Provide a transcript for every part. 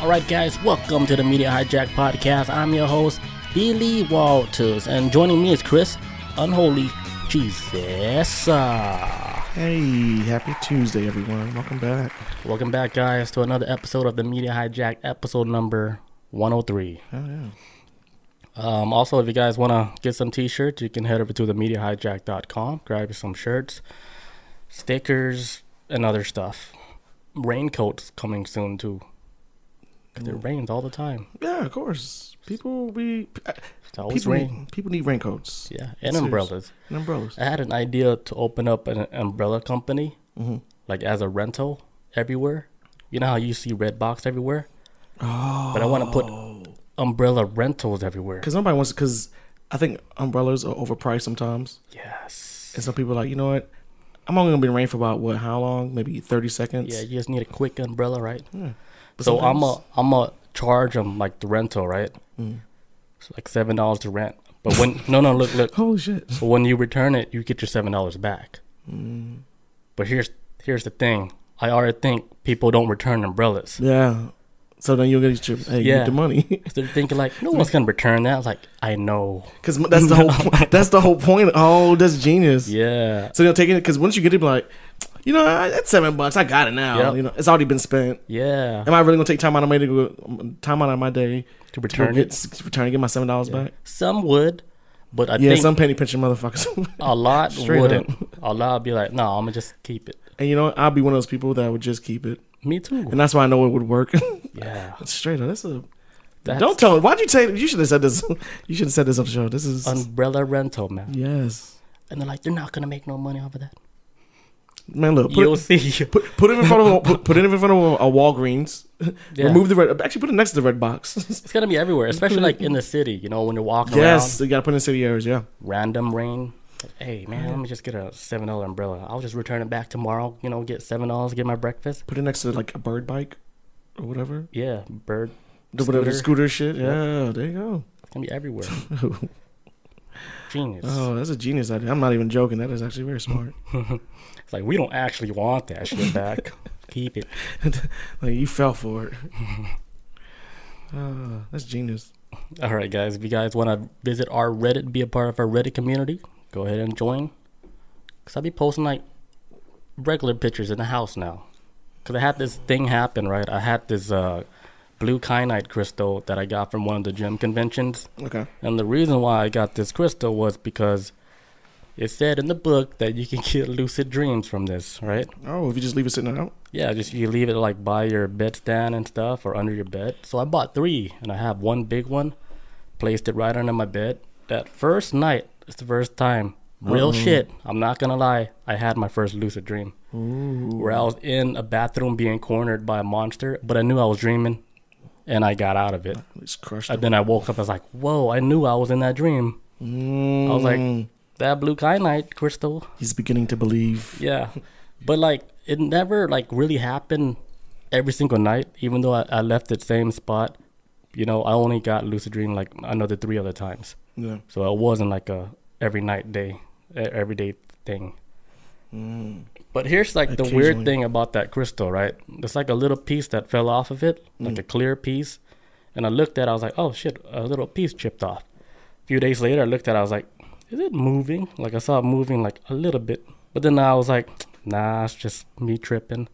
All right, guys, welcome to the Media Hijack Podcast. I'm your host, Billy Walters, and joining me is Chris Unholy Jesus. Hey, happy Tuesday, everyone. Welcome back. welcome back, guys, to another episode of the Media Hijack, episode number 103. Oh, yeah. Um, also, if you guys want to get some t-shirts, you can head over to themediahijacked.com, grab some shirts, stickers, and other stuff. Raincoats coming soon too. 'Cause it rains all the time. Yeah, of course. People we It's always people rain. need, people need raincoats Yeah, and Serious. umbrellas. and umbrellas. I had an idea to open up an umbrella company, Mm-hmm. like as a rental everywhere. You know how you see Redbox everywhere, Oh, but I want to put umbrella rentals everywhere. because nobody wants because I think umbrellas are overpriced sometimes, Yes. and some people are like, you know what, I'm only gonna be in rain for about what, how long? Maybe thirty seconds. Yeah, you just need a quick umbrella, right? Yeah. So I'm a I'm a charge them like the rental, right? Mm. It's like seven dollars to rent. But when no no look look, Holy shit. but when you return it, you get your seven dollars back. Mm. But here's here's the thing. I already think people don't return umbrellas. Yeah. So then you'll get your hey, Yeah. get the money So they're thinking like, no one's gonna return that. I was like, I know. because that's the whole that's the whole point. Oh, that's genius. Yeah. So they'll take it because once you get it, be like, you know, I- that's seven bucks. I got it now. Yep. You know, it's already been spent. Yeah. Am I really gonna take time out of my day to go, time out of my day To to return get it. return and get my seven dollars back? Some would, but I yeah, think some penny pinching motherfuckers. a lot wouldn't. A lot would be like, no, I'm gonna just keep it. and you know. I'll be one of those people that would just keep it, Me too. and that's why I know it would work. Yeah. Straight up, that's a. That's don't tell. Me why'd you say? You should have said this. You should have said this on the show. This is umbrella rental, man. yes, And they're like, they're not gonna make no money off of that. Man. Look, put You'll it, see. put, put it in front of a, put, put it in front of a, a Walgreens. Yeah. Remove the red. Actually, put it next to the Redbox. It's gonna be everywhere, especially like in the city. You know, when you're walking yes, around, you gotta put it in city areas. Yeah. random rain. Hey man, let me just get a seven dollar umbrella. I'll just return it back tomorrow. You know, get seven dollars, get my breakfast. Put it next to like a bird bike or whatever. Yeah, bird. The whatever Scooter. scooter shit. Yeah, there you go. It's gonna be everywhere. Genius. Oh, that's a genius idea. I'm not even joking. That is actually very smart. It's like we don't actually want that shit back. Keep it. like you fell for it. Uh, that's genius. All right, guys. If you guys want to visit our Reddit, be a part of our Reddit community, go ahead and join. Cause I'll be posting like regular pictures in the house now. Cause I had this thing happen, right? I had this uh, blue kyanite crystal that I got from one of the gym conventions, Okay. and the reason why I got this crystal was because it said in the book that you can get lucid dreams from this, right? Oh, if you just leave it sitting out. Yeah, just you leave it like by your bedstand and stuff or under your bed. So I bought three and I have one big one, placed it right under my bed. That first night, it's the first time. Real Uh-oh. shit. I'm not gonna lie. I had my first lucid dream Ooh. where I was in a bathroom being cornered by a monster, but I knew I was dreaming and I got out of it. It's crushed. And then I woke up, I was like, whoa, I knew I was in that dream. Mm. I was like- That blue kyanite crystal he's beginning to believe. yeah, but like it never like really happened every single night. Even though I, I left the same spot, you know, I only got lucid dream like another three other times. Yeah. So it wasn't like a every night day, everyday thing. Mm. But here's like the weird thing about that crystal, right? It's like a little piece that fell off of it, like a clear piece. And I looked at it, I was like, oh shit, a little piece chipped off. A few days later, I looked at it, I was like, is it moving? Like I saw it moving like a little bit. But then I was like, nah, it's just me tripping.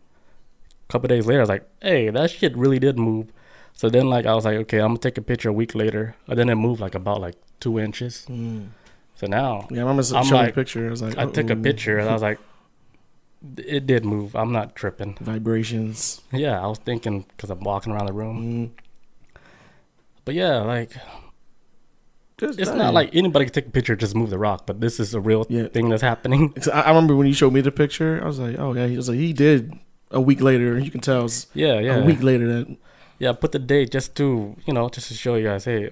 A couple days later, I was like, hey, that shit really did move. So then like I was like, okay, I'm gonna take a picture a week later. And then it moved like about like two inches. Mm. So now Yeah, I remember I'm showing like- the picture. I was like, I took a picture and I was like, it did move. I'm not tripping. Vibrations. Yeah, I was thinking because I'm walking around the room. Mm. But yeah, like Just- it's hey. not like anybody can take a picture just move the rock, but this is a real Yeah. thing that's happening. I I remember when you showed me the picture. I was like, oh yeah. He was like, he did. A week later, you can tell Yeah, yeah, a week later that yeah. Put the date just to you know just to show you guys. Hey,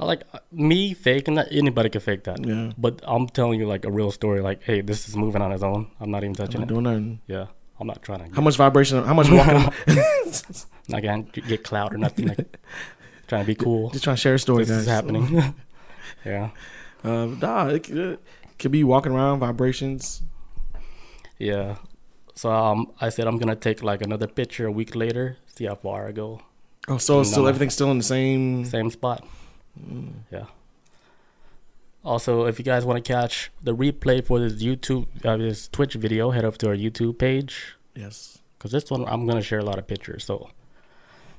I like uh, me faking that. Anybody can fake that. yeah. But I'm telling you like a real story. Like, hey, this is moving on its own. I'm not even I'm touching not it. doing nothing. Yeah, I'm not trying to. How much vibration? How much walking? Not gonna get clout or nothing. Like, trying to be cool. Just trying to share a story, This guys. is happening. yeah. Um, nah, it, it could be walking around vibrations. Yeah. So um, I said I'm gonna take like another picture a week later, see how far I go. Oh, so still No. everything's still in the same. Same spot. Yeah. Also, if you guys want to catch the replay for this YouTube, uh, this Twitch video, head over to our YouTube page Yes. because this one I'm gonna share a lot of pictures. So,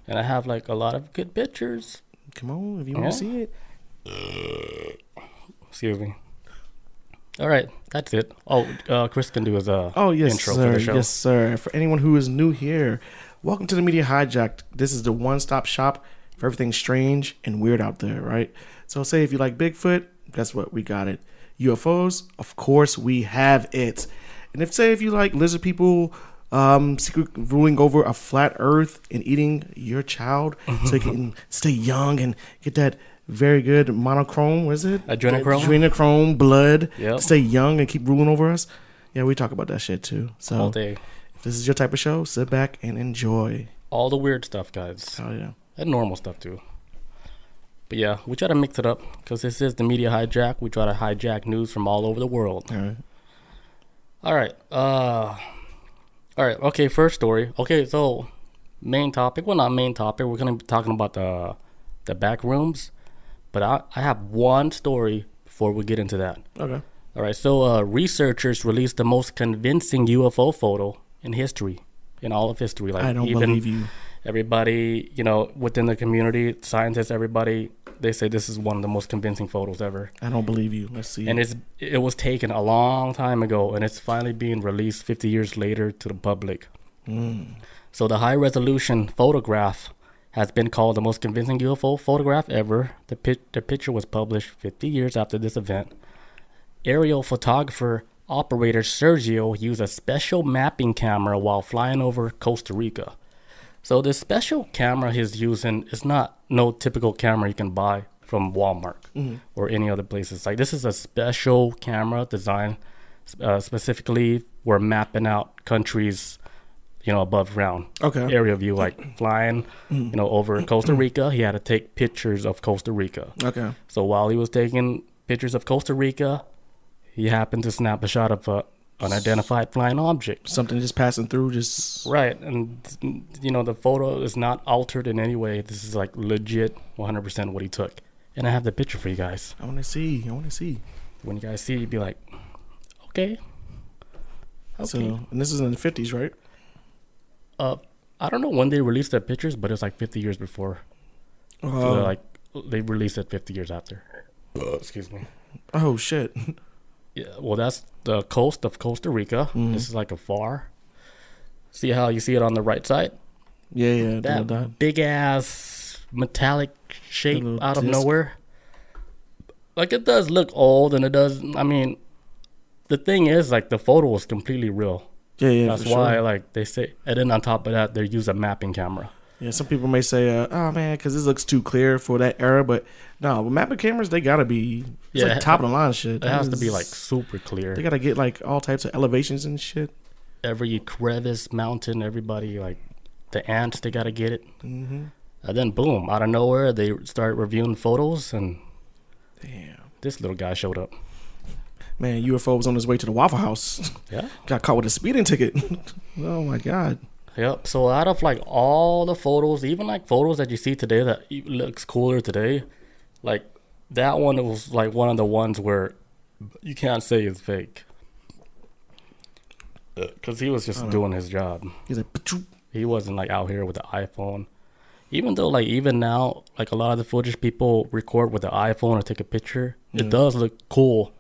and I have like a lot of good pictures. Come on, if you Yeah. want to see it. Excuse me. All right, that's it. Oh, uh, Chris can do his uh Oh yes, intro sir. for the show. Yes, sir. For anyone who is new here, welcome to the Media Hijacked. This is the one-stop shop for everything strange and weird out there, right? So, say if you like Bigfoot, guess what? We got it. UFOs, of course, we have it. And if say if you like lizard people, um, secret ruling over a flat Earth and eating your child, so you can stay young and get that very good monochrome. What is it? Adrenochrome? Adrenochrome blood. Yep. To stay young and keep ruling over us. Yeah, we talk about that shit too. So all day, if this is your type of show, sit back and enjoy. all the weird stuff, guys, Oh yeah. and normal stuff too. But yeah, we try to mix it up because this is the media hijack. We try to hijack news from all over the world. All right. All right. Uh All right. Okay, first story. Okay, so main topic. Well, not main topic. We're going to be talking about the the back rooms, but I I have one story before we get into that. Okay. All right. So, uh researchers released the most convincing UFO photo in history, in all of history. Like I don't even believe you. Everybody, you know, within the community, scientists, everybody, they say this is one of the most convincing photos ever I don't believe you. Let's see. and it's it was taken a long time ago and it's finally being released 50 years later to the public Mm. so the high resolution photograph has been called the most convincing ufo photograph ever the, pic- the picture was published 50 years after this event aerial photographer operator sergio used a special mapping camera while flying over costa rica so this special camera he's using is not no typical camera you can buy from Walmart or any other places. Like this is a special camera designed uh, specifically for mapping out countries, you know, above ground Okay. area view, like flying, you know, over Costa Rica. He had to take pictures of Costa Rica. Okay. So while he was taking pictures of Costa Rica, he happened to snap a shot of a unidentified flying object. Something just passing through. Just Right, and you know the photo is not altered in any way. This is like legit, 100% what he took. And I have the picture for you guys. I want to see. I want to see. When you guys see, it, you'd be like, okay, okay. So, and this is in the fifties, right? uh, I don't know when they released their pictures, but it's like 50 years before. So Oh, they're like they released it 50 years after. Excuse me. oh shit. Yeah, well, that's the coast of Costa Rica. Mhm. This is like a far. See how you see it on the right side? Yeah, yeah. the that big ass metallic shape out of disc. nowhere. Like it does look old, and it does. I mean, the thing is, like the photo is completely real. Yeah, yeah. That's why, Sure. like they say, and then on top of that, they use a mapping camera. Yeah, some people may say, uh, "Oh man, because this looks too clear for that era," but no, with mapping cameras, they gotta be. It's Yeah, like top of the line shit. It has to be like super clear. They gotta get like all types of elevations and shit. Every crevice, mountain, everybody like the ants, they gotta get it. Mm-hmm. And then boom, out of nowhere, they start reviewing photos, and Damn, this little guy showed up. man, UFO was on his way to the Waffle House. Yeah. Got caught with a speeding ticket. oh my god. Yep. So out of like all the photos, even like photos that you see today that looks cooler today, like that one was like one of the ones where you can't say it's fake. Uh, because he was just doing his job. He's like, "Pachoop." He wasn't like out here with the iPhone. Even though like even now, like a lot of the footage people record with the iPhone or take a picture, Yeah. it does look cool.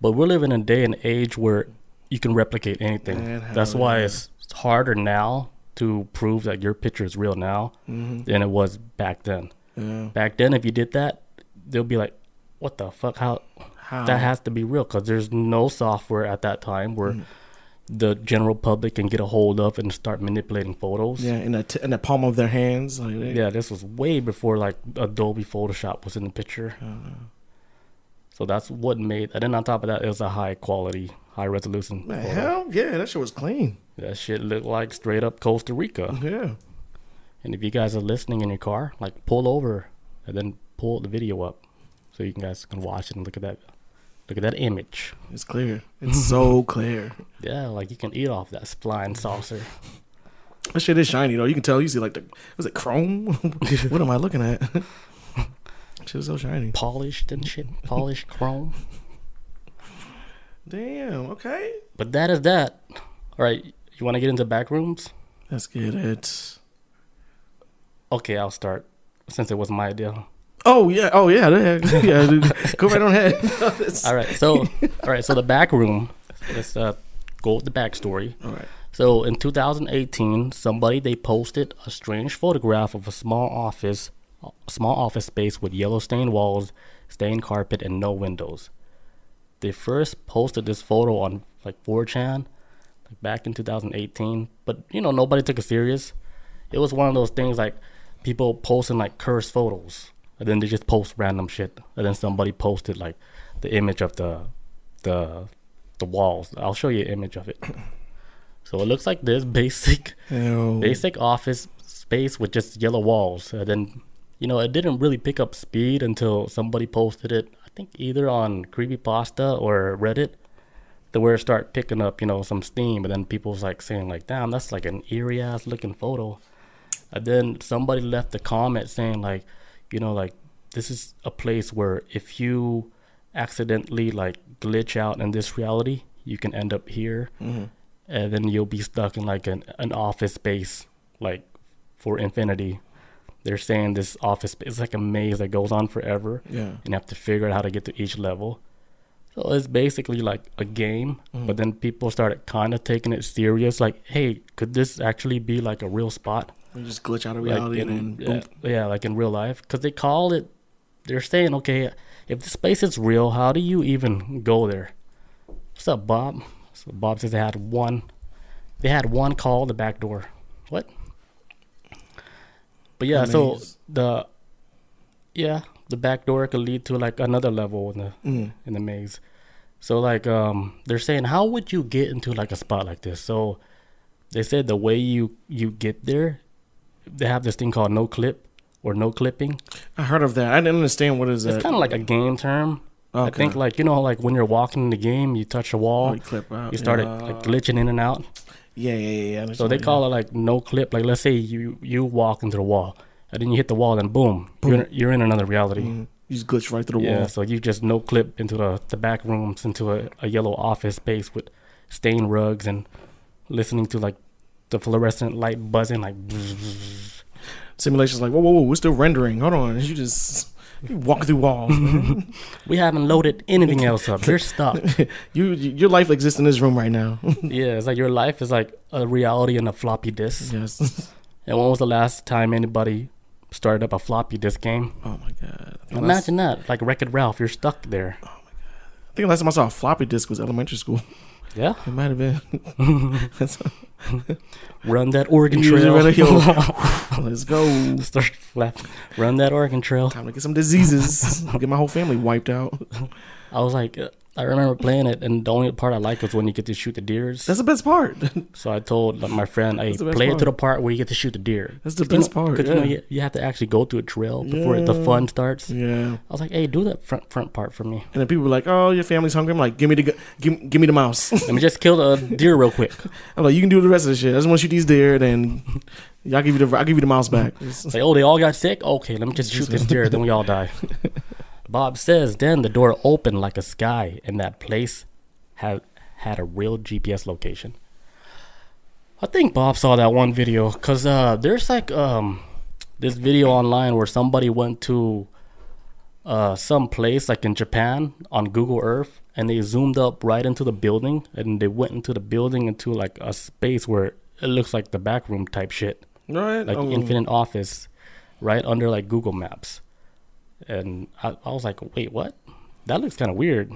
But we're living in a day and age where you can replicate anything. Man, That's why it's harder now to prove that your picture is real now Mhm. than it was back then. Yeah. Back then, if you did that, they'll be like, "What the fuck? How How? that has to be real?" Because there's no software at that time where Mm. the general public can get a hold of and start manipulating photos. yeah, in the t- in the palm of their hands. Like, Yeah, this was way before like Adobe Photoshop was in the picture. Uh, So that's what made. And then on top of that, it was a high quality, high resolution. man, hell yeah, that shit was clean. That shit looked like straight up Costa Rica. Yeah. And if you guys are listening in your car, like pull over and then pull the video up, so you guys can watch it and look at that, look at that image. It's clear. It's so clear. Yeah, like you can eat off that flying saucer. That shit is shiny though. You can tell. You see like the was it chrome? what am I looking at? shit is so shiny. Polished and shit. Polished chrome. Damn. Okay. But that is that. All right. You want to get into back rooms? Let's get it. Okay, I'll start since it was my idea. Oh yeah. Oh yeah. Yeah. yeah dude. Go right on ahead. All right. So, all right. So the back room. Let's uh, go with the backstory. All right. So in 2018, somebody they posted a strange photograph of a small office, a small office space with yellow stained walls, stained carpet, and no windows. They first posted this photo on like 4chan, like back in 2018, but you know nobody took it serious. It was one of those things like people posting like cursed photos, and then they just post random shit, and then somebody posted like the image of the the the walls. I'll show you an image of it. So it looks like this basic Ew. basic office space with just yellow walls. And then, you know, it didn't really pick up speed until somebody posted it, I think either on Creepypasta or Reddit, where it started picking up, you know, some steam. And then people was like saying, like, damn, that's like an eerie ass looking photo. And then somebody left a comment saying, like, you know, like, this is a place where if you accidentally, like, glitch out in this reality, you can end up here Mm-hmm. and then you'll be stuck in like an, an office space like for infinity they're saying this office space is like a maze that goes on forever Yeah. and you have to figure out how to get to each level so it's basically like a game Mm. but then people started kind of taking it serious like hey could this actually be like a real spot? You just glitch out of like reality in, and then yeah, yeah like in real life. Because they call it they're saying okay if the space is real how do you even go there? What's up bob? So bob says they had one they had one call the back door. What? But yeah so the yeah the back door could lead to like another level in the Mm. in the maze. So like um they're saying how would you get into like a spot like this? So they said the way you you get there they have this thing called no clip or no clipping. I heard of that. I didn't understand what is It's that. kind of like a game term. Okay. I think like you know like when you're walking in the game you touch a Oh, wall, you clip out. you started yeah. like glitching in and out. Yeah, yeah, yeah. So they call it like no clip. Like let's say you you walk into the wall and then you hit the wall and boom, you're in, you're in another reality. yeah. You just glitch right through the Yeah, wall. so you just no clip into the, the back rooms into a, a yellow office space with stained rugs and listening to like the fluorescent light buzzing like Simulation's like, whoa, whoa, whoa, we're still rendering. Hold on. You just you walk through walls. we haven't loaded anything else up. You're stuck. you, you, your life exists in this room right now. yeah, it's like your life is like a reality in a floppy disk. yes. And when was the last time anybody started up a floppy disk game? Oh my god. Imagine that, like Wreck It Ralph, you're stuck there. Oh my god! I think the last time I saw a floppy disk was elementary school. Yeah, It might have been. Run that Oregon Trail. Let's go. Start flap. Run that Oregon Trail. Time to get some diseases. get my whole family wiped out. I was like, uh, I remember playing it, and the only part I liked was when you get to shoot the deers. That's the best part. So I told like, my friend, "Hey, best play it to the part where you get to shoot the deer." That's the 'Cause you best know- part, 'cause, you, know, you, you have to actually go to a trail before the fun starts. yeah. I was like, "Hey, do that front front part for me. And then people were like, "Oh, your family's hungry." I'm like, "Give me the, give, give me the mouse." Let me just kill the deer real quick." I'm like, "You can do the rest of the shit. I just want to shoot these deer, then y'all give you the, I'll give you the mouse back." Say, Like, oh, they all got sick. Okay, let me just shoot this deer, then we all die. Bob says, then the door opened like a sky, and that place had had a real GPS location. I think Bob saw that one video because uh, there's like um, this video online where somebody went to uh, some place like in Japan on Google Earth and they zoomed up right into the building and they went into the building into like a space where it looks like the back room type shit right? like Oh, infinite office right under like google maps and I, I was like wait what? That looks kind of weird.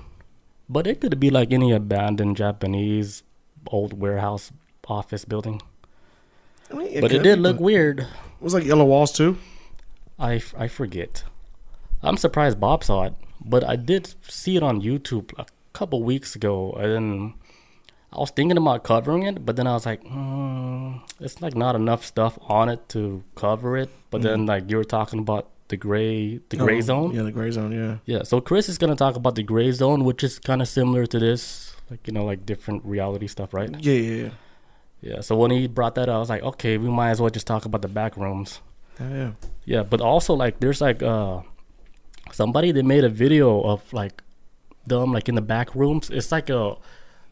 But it could be like any abandoned japanese old warehouse office building. I mean, but it did be, look weird. It was like yellow walls too. I, I forget. I'm surprised bob saw it but i did see it on youtube a couple weeks ago and i was thinking about covering it but then i was like mm, it's like not enough stuff on it to cover it. But then like you were talking about the gray the gray Oh, zone Yeah, the gray zone. Yeah. yeah so chris is gonna talk about the gray zone which is kind of similar to this like you know like different reality stuff right Yeah, yeah, yeah. Yeah. So when he brought that up, I was like, okay, we might as well just talk about the back rooms. Yeah, yeah. Yeah, but also like there's like uh somebody that made a video of like them like in the back rooms. It's like a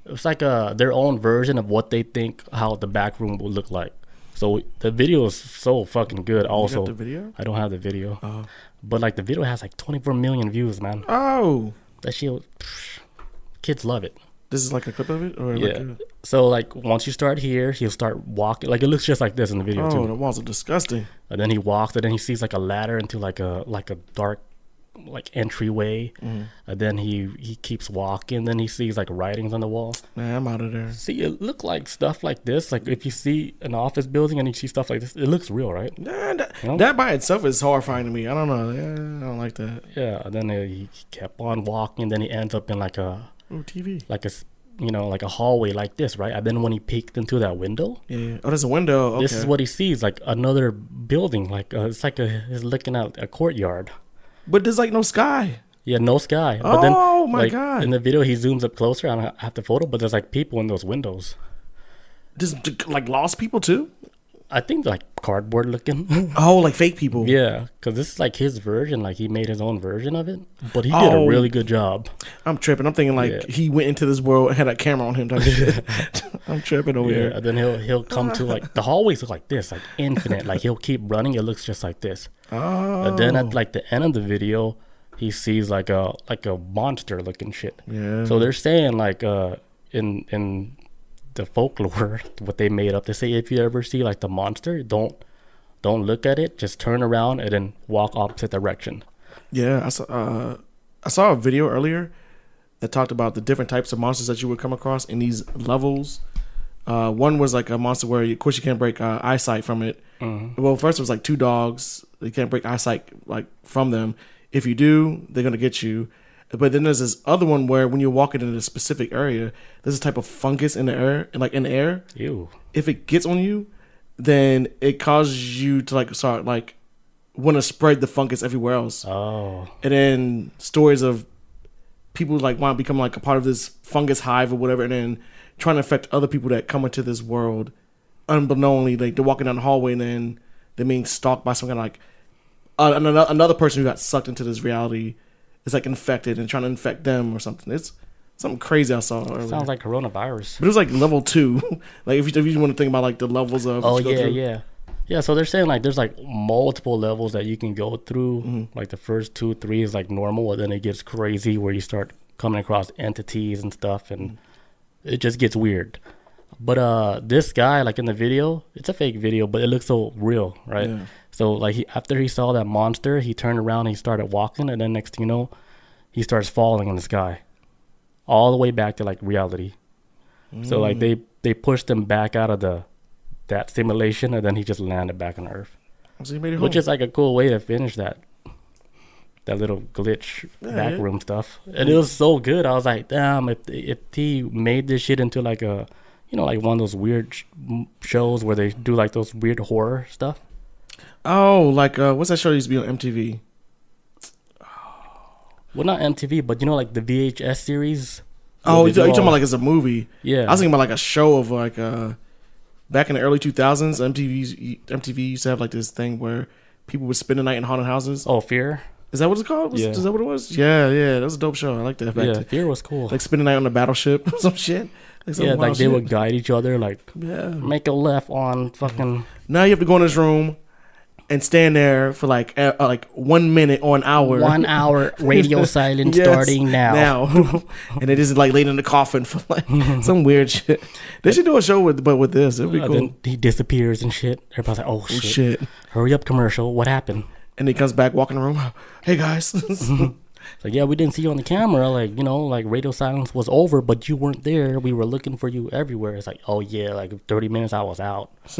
it's like a their own version of what they think how the back room would look like. So the video is so fucking good. You Also, the video? I don't have the video, Oh. but like the video has like 24 million views, man. Oh. That shit, psh, kids love it. This is like a clip of it? Or Yeah. Like So like once you start here, he'll start walking. Like it looks just like this in the video oh, too. the walls are disgusting. And then he walks, and then he sees like a ladder into like a like a dark like entryway. Mm. And then he he keeps walking. Then he sees like writings on the wall. Man, I'm out of there. See, it look like stuff like this. Like if you see an office building and you see stuff like this, it looks real, right? Nah, that, You know? that by itself is horrifying to me. I don't know. Yeah, I don't like that. Yeah. And then uh, he kept on walking. Then he ends up in like a Oh, TV. like a you know like a hallway like this, right? And then when he peeked into that window, Yeah, yeah. Oh, there's a window. Okay. this is what he sees, like another building. Like uh, it's like a he's looking at a courtyard. But there's like no sky. Yeah, no sky. But then, Oh, my like, God. In the video, he zooms up closer. I don't have the photo, but there's like people in those windows. Just like lost people too. I think like cardboard looking. Oh, like fake people. yeah, because this is like his version. Like he made his own version of it, but he did Oh. a really good job. I'm tripping. I'm thinking like Yeah. he went into this world and had a camera on him. I'm tripping over Yeah, here. and then he'll he'll come to like the hallways look like this, like infinite. like he'll keep running. It looks just like this. Oh. And then at like the end of the video, he sees like a like a monster looking shit. yeah. So they're saying like uh in in the folklore what they made up. They say if you ever see like the monster, don't don't look at it. Just turn around and then walk opposite direction. Yeah, I saw. Uh, I saw a video earlier that talked about the different types of monsters that you would come across in these levels. Uh, one was like a monster where, you, of course, you can't break uh, eyesight from it. Well, first it was like two dogs. You can't break eyesight like from them. If you do, they're gonna get you. But then there's this other one where when you're walking in a specific area, there's a type of fungus in the air, like in the air. Ew. If it gets on you, then it causes you to like start like want to spread the fungus everywhere else Oh. and then stories of people like want to become like a part of this fungus hive or whatever, and then trying to affect other people that come into this world unbeknownly. Like they're walking down the hallway and then they're being stalked by some kind of like uh, another another person who got sucked into this reality is like infected and trying to infect them or something. It's something crazy I saw earlier. Sounds like coronavirus. but it was like level two. like if you, if you want to think about like the levels of Oh what you go yeah, yeah. Yeah, so they're saying like there's like multiple levels that you can go through. Mm-hmm. Like the first two, three is like normal, and then it gets crazy where you start coming across entities and stuff, and mm-hmm. it just gets weird. But uh, this guy, like in the video, it's a fake video, but it looks so real, right? Yeah. So like he, after he saw that monster, he turned around, and he started walking, and then next thing you know, he starts falling in the sky, all the way back to like reality. So like they they pushed him back out of the that simulation, and then he just landed back on Earth, So it home. which is like a cool way to finish that that little glitch Yeah, back yeah. room stuff. And it was so good. I was like, damn, if if he made this shit into like a you know like one of those weird sh- shows where they do like those weird horror stuff. oh, like uh, what's that show that used to be on MTV? Well, not MTV, but you know like the VHS series. Oh, you they do talking about like it's a movie? yeah. I was thinking about like a show of like uh back in the early 2000s. MTV MTV used to have like this thing where people would spend the night in haunted houses. oh, Fear. Is that what it's called? Was- Yeah. Is that what it was? Yeah, yeah. That was a dope show. I like that. Back Yeah, to- Fear was cool. like spend the night on a battleship or some shit. Like yeah, like they shit. would guide each other, like Yeah. make a left on fucking. Now you have to go in this room and stand there for like uh, like one minute or an hour. One hour radio silence Yes, starting now. Now, and it isn't like laid in the coffin for like some weird shit. They should do a show with, but with this, it'd be Uh, cool. Then he disappears and shit. Everybody's like, "Oh, oh shit. shit! Hurry up, commercial! What happened?" And he comes back, walking the room. Hey guys, It's like, yeah, we didn't see you on the camera. Like, you know, like radio silence was over, but you weren't there. We were looking for you everywhere. It's like, oh yeah, like 30 minutes I was out.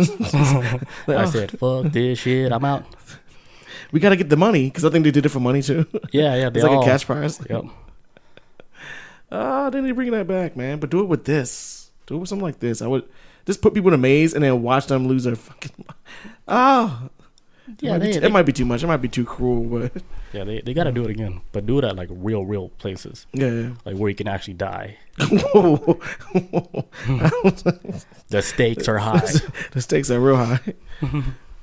I said, fuck this shit, I'm out. we gotta get the money because I think they did it for money too. Yeah, yeah, it's like all. a cash prize. Yep. Ah, they need to bring that back, man. But do it with this. Do it with something like this. I would just put people in a maze and then watch them lose their fucking. Ah, it, Yeah, might be they- t- they- it might be too much. It might be too cruel, but Yeah, they, they got to do it again, but do it at like real, real places, yeah. like where you can actually die. Whoa. The stakes are high. the stakes are real high.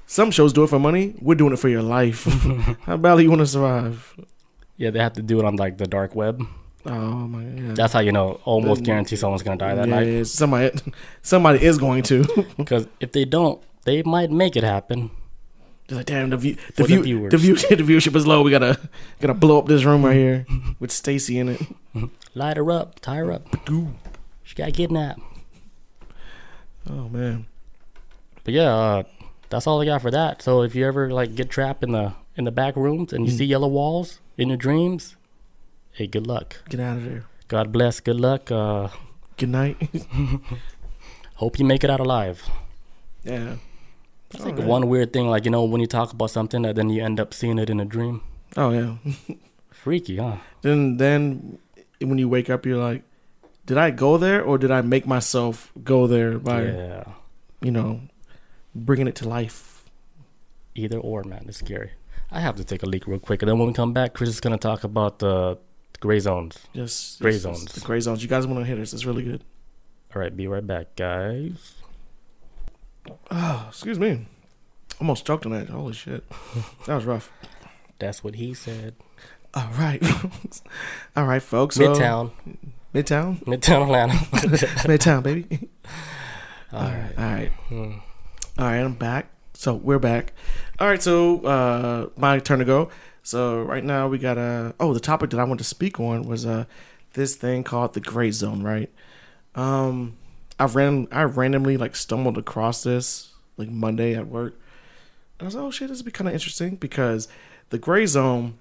Some shows do it for money. We're doing it for your life. How badly you want to survive? yeah, they have to do it on like the dark web. Oh my god. That's how you know almost Then- guarantee someone's gonna die that yeah, night. yeah, somebody, somebody is going to. Because if they don't, they might make it happen. Like, damn, the view, the, the view, viewers. the view, the viewership is low. We gotta, gotta blow up this room right here with Stacy in it. Light her up, tie her up. She got kidnapped. Oh man. But yeah, uh, that's all I got for that. So if you ever like get trapped in the in the back rooms and you Mm. see yellow walls in your dreams, hey, good luck. Get out of there. God bless. Good luck. Uh, Good night. hope you make it out alive. yeah. It's oh, like Alright. one weird thing, like you know, when you talk about something, that then you end up seeing it in a dream. Oh yeah. Freaky, huh? Then then when you wake up, you're like, did I go there or did I make myself go there by yeah. you know bringing it to life? Either or, man, it's scary. I have to take a leak real quick, and then when we come back, Chris is gonna talk about the gray zones. Yes, Gray just- zones. The gray zones. You guys want to hit us? It's really good. All right, be right back, guys. Oh, excuse me. Almost choked on that. Holy shit. That was rough. That's what he said. All right. All right, folks. So- Midtown, Midtown? Midtown Atlanta. Midtown, baby. All right. All right. Hmm. All right, I'm back. So we're back. All right, so uh my turn to go. So right now we got a oh the topic that I want to speak on was uh this thing called the gray zone, right? Um I ran I randomly like stumbled across this like Monday at work. And I was like, oh shit, this would be kind of interesting because the gray zone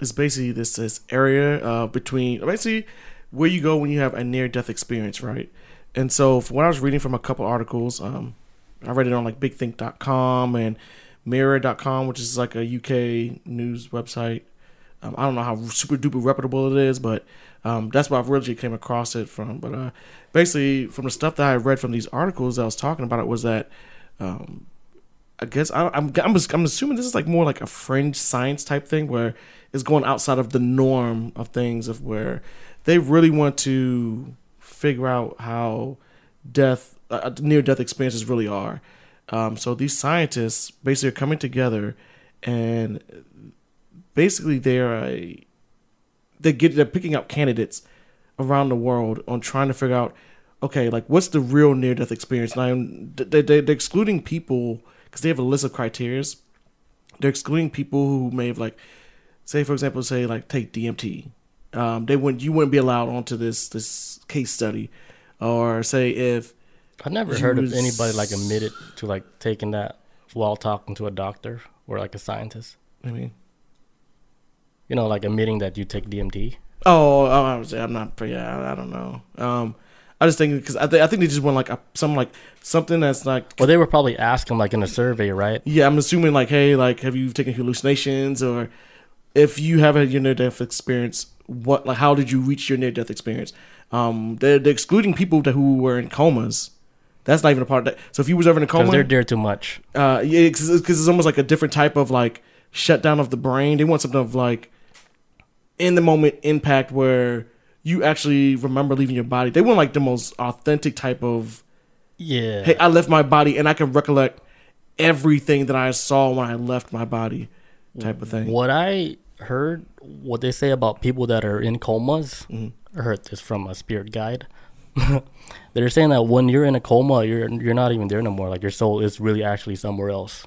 is basically this this area uh between basically where you go when you have a near death experience, right? And so from what I was reading from a couple articles, um I read it on like bigthink.com and mirror.com, which is like a UK news website. Um, I don't know how super duper reputable it is, but um, that's where I originally came across it from. But uh, basically, from the stuff that I read from these articles that I was talking about, it was that um, I guess I, I'm, I'm I'm assuming this is like more like a fringe science type thing where it's going outside of the norm of things of where they really want to figure out how death uh, near death experiences really are. Um, so these scientists basically are coming together and basically they're a, they get they're picking up candidates around the world on trying to figure out okay like what's the real near death experience? Now they, they, they're excluding people because they have a list of criterias. They're excluding people who may have like say for example say like take DMT um, they wouldn't you wouldn't be allowed onto this this case study. Or say if I've never heard of anybody like admitted to like taking that while talking to a doctor or like a scientist. I mean You know, like admitting that you take DMT. Oh, oh, I was, I'm not. Yeah, I, I don't know. Um, I just think because I, th- I think they just want like a, some like something that's like. Well, they were probably asking like in a survey, right? Yeah, I'm assuming like, hey, like, have you taken hallucinations or if you have had your near death experience, what like how did you reach your near death experience? Um, they're, they're excluding people that who were in comas. That's not even a part of that. So if you was ever in a coma, they're there too much. uh, yeah, because it's almost like a different type of like shutdown of the brain. They want something of like in the moment impact where you actually remember leaving your body. They want like the most authentic type of Yeah. hey, I left my body and I can recollect everything that I saw when I left my body type of thing. What I heard, what they say about people that are in comas, Mm-hmm. I heard this from a spirit guide. They're saying that when you're in a coma, you're you're not even there no more. Like your soul is really actually somewhere else,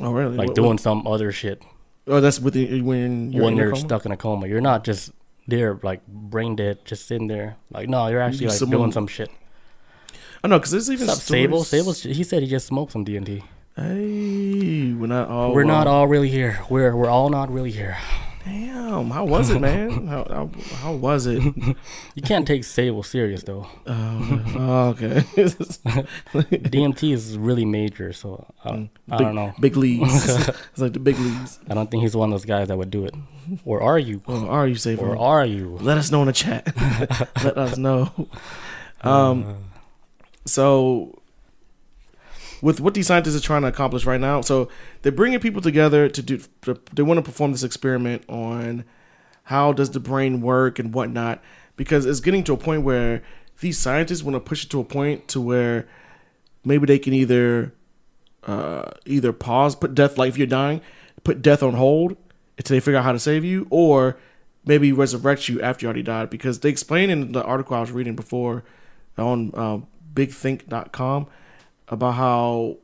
Oh, really? like What- doing some other shit. Oh, that's with the, when you're when you're coma? stuck in a coma, you're not just there like brain dead, just sitting there. Like no, you're actually like Someone- doing some shit. I know because there's even up, Sable? Sable, he said he just smoked some DMT. Hey, we're not all. we're not all really here. We're we're all not really here. Damn, how was it, man? how, how how was it? You can't take Sable serious though. Oh, okay. DMT is really major, so I, I big, don't know. Big leagues. it's like the big leagues. I don't think he's one of those guys that would do it. Or are you? Oh, are you safe? Or are you? Let us know in the chat. Let us know. Um. Uh. So with what these scientists are trying to accomplish right now. So they're bringing people together to do. They want to perform this experiment on how does the brain work and whatnot, because it's getting to a point where these scientists want to push it to a point to where maybe they can either uh, either pause, put death like if you're dying, put death on hold until they figure out how to save you, or maybe resurrect you after you already died. Because they explain in the article I was reading before on uh, BigThink.com about how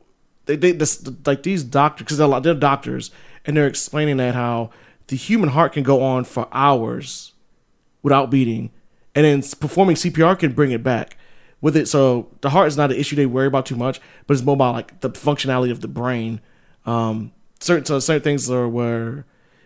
they, they this, like these doctors because they're, they're doctors and they're explaining that how the human heart can go on for hours without beating, and then performing CPR can bring it back with it. So the heart is not an issue they worry about too much, but it's more about like the functionality of the brain. Um, certain so certain things are where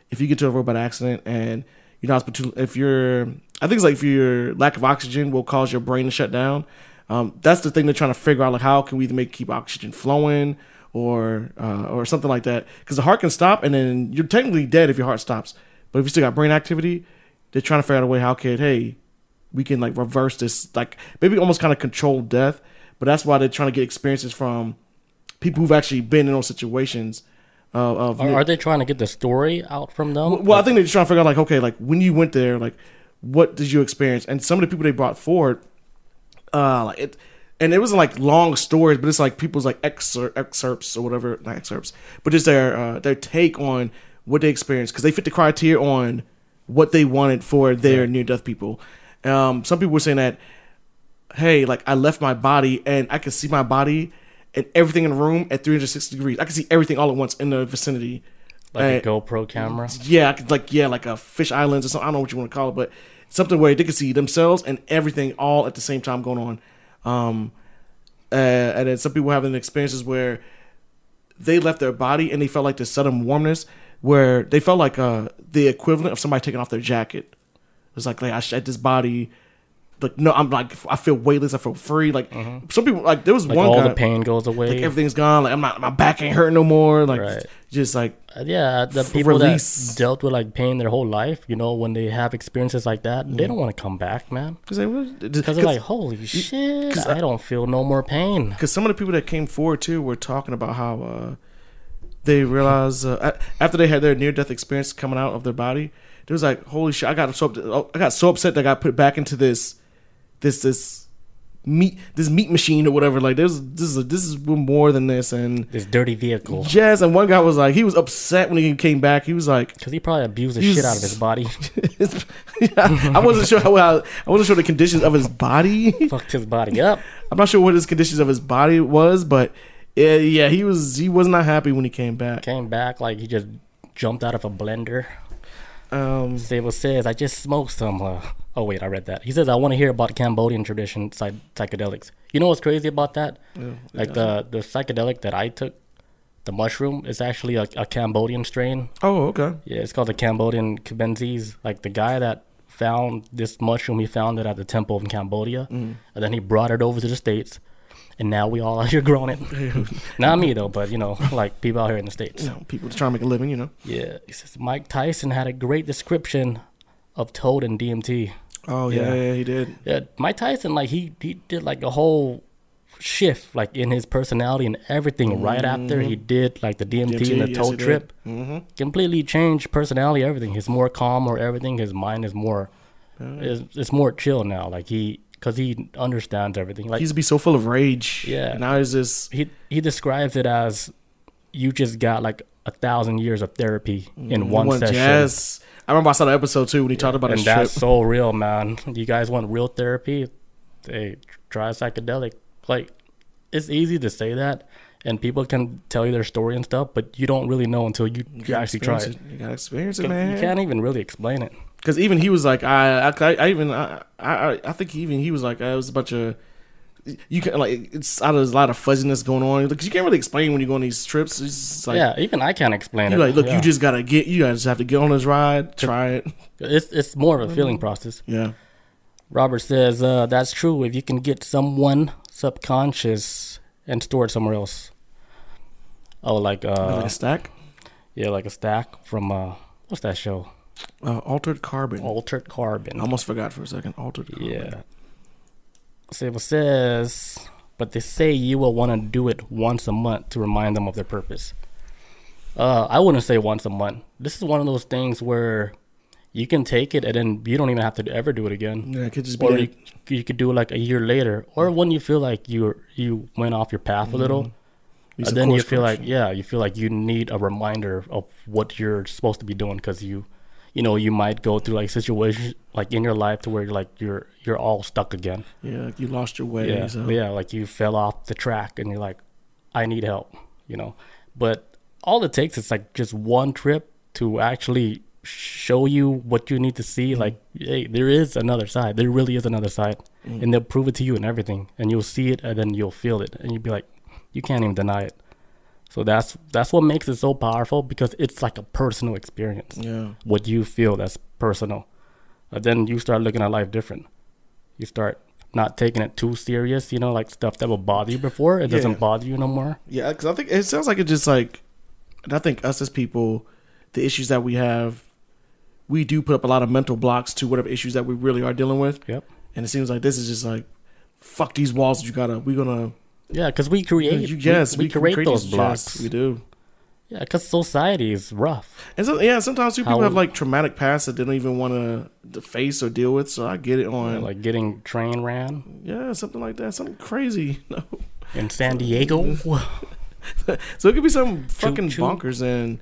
if you get to a robot accident and you're not if you're I think it's like if your lack of oxygen will cause your brain to shut down. Um, that's the thing they're trying to figure out like how can we make keep oxygen flowing or uh, or something like that because the heart can stop and then you're technically dead if your heart stops but if you still got brain activity they're trying to figure out a way how can hey we can like reverse this, like maybe almost kind of control death. But that's why they're trying to get experiences from people who've actually been in those situations. Uh, of are, are, they trying to get the story out from them? Well, well I think they're just trying to figure out like, okay, like when you went there, like what did you experience? And some of the people they brought forward, uh, like it, and it wasn't like long stories, but it's like people's like excer- excerpts or whatever, not excerpts, but just their uh, their take on what they experienced because they fit the criteria on what they wanted for their yeah. near death people. Um, some people were saying that, hey, like I left my body and I could see my body and everything in the room at 360 degrees. I could see everything all at once in the vicinity. Like a GoPro camera. Yeah, I could, like yeah, like a fisheye lens or something. I don't know what you want to call it, but something where they could see themselves and everything all at the same time going on. Um, uh, and then some people having experiences where they left their body and they felt like this sudden warmness where they felt like uh, the equivalent of somebody taking off their jacket. It's like like I shed this body. Like no, I'm like I feel weightless. I feel free. Like mm-hmm. some people like there was like one all guy, the pain goes away. Like everything's gone. Like I'm not my back ain't hurting no more. Like right. just like uh, yeah, the people release. that dealt with like pain their whole life, you know, when they have experiences like that, mm-hmm. they don't want to come back, man. Because they, they're like, holy shit, I, I, don't feel no more pain. Because some of the people that came forward too were talking about how uh, they realized uh, after they had their near death experience coming out of their body it was like, holy shit! I got so I got so upset that I got put back into this, this this meat this meat machine or whatever. Like there's this is a, this is more than this and this dirty vehicle. Yes, and one guy was like, he was upset when he came back. He was like, because he probably abused the shit out of his body. I wasn't sure how I wasn't sure the conditions of his body. Fucked his body up. I'm not sure what his conditions of his body was, but yeah, yeah, he was he was not happy when he came back. Came back like he just jumped out of a blender. Um, Sable says, I just smoked some. Uh, oh, wait, I read that. He says, I want to hear about Cambodian tradition psych- psychedelics. You know what's crazy about that? Yeah, like the, the psychedelic that I took, the mushroom, is actually a, a, Cambodian strain. Oh, okay. Yeah, it's called the Cambodian Cubensis. Like the guy that found this mushroom, he found it at the temple in Cambodia. Mm. And then he brought it over to the States and now we all out here growing it. Not me though, but you know, like people out here in the states. You know, people just trying to make a living, you know. Yeah, he says Mike Tyson had a great description of Toad and DMT. Oh yeah, yeah, yeah he did. Yeah, Mike Tyson like he he did like a whole shift like in his personality and everything mm-hmm. right after he did like the DMT, DMT and the yes, Toad trip. Mm-hmm. Completely changed personality, everything. He's more calm or everything. His mind is more. It's, it's more chill now. Like he because he understands everything. Like he used to be so full of rage. Yeah. Now he's just he he describes it as you just got like a thousand years of therapy in mm, one, one session. Yes. I remember I saw the episode too when he yeah. talked about it, and his that's trip. so real, man. You guys want real therapy? Hey, try psychedelic. Like it's easy to say that, and people can tell you their story and stuff, but you don't really know until you, you actually try it. it. You gotta experience it, man. You can't even really explain it because even he was like, I, I, I even, I, I, I think even he was like, it was a bunch of, you can like, it's out of a lot of fuzziness going on because you can't really explain when you go on these trips. It's like, yeah, even I can't explain it. Like, look, yeah. you just gotta get, you guys have to get on this ride, try it. It's it's more of a feeling process. Yeah. Robert says uh, that's true if you can get someone subconscious and store it somewhere else. Oh, like uh, like a stack. Yeah, like a stack from uh, what's that show? Uh, altered carbon. Altered carbon. I almost forgot for a second. Altered carbon. Yeah. Sable says but they say you will want to do it once a month to remind them of their purpose. Uh, I wouldn't say once a month. This is one of those things where you can take it and then you don't even have to ever do it again. Yeah, it could just be. Or like- you, you could do it like a year later, or when you feel like you you went off your path a little, be then you feel like yeah, you feel like you need a reminder of what you're supposed to be doing because you, you know, you might go through like situations like in your life to where like you're you're all stuck again. yeah, like you lost your way. Yeah, so. yeah, like you fell off the track and you're like, I need help, you know. But all it takes is like just one trip to actually show you what you need to see. Mm-hmm. Like, hey, there is another side. There really is another side, Mm. and they'll prove it to you and everything, and you'll see it, and then you'll feel it, and you'll be like, you can't even deny it. So that's that's what makes it so powerful because it's like a personal experience Yeah. what you feel that's personal. And then you start looking at life different. You start not taking it too serious, you know, like stuff that will bother you before, it Yeah. doesn't bother you no more. Yeah, because I think it sounds like it just like, and I think us as people, the issues that we have, we do put up a lot of mental blocks to whatever issues that we really are dealing with, Yep. and it seems like this is just like, fuck these walls. that You gotta, we're gonna, Yeah, because we create, you, yes, we, we create those blocks. yes, we do. Yeah, because society is rough. And so, yeah, sometimes people How- have like traumatic past that they don't even want to face or deal with. So I get it on, like getting train ran yeah, something like that, something crazy. No. in San Diego. so it could be some fucking choo. bonkers, and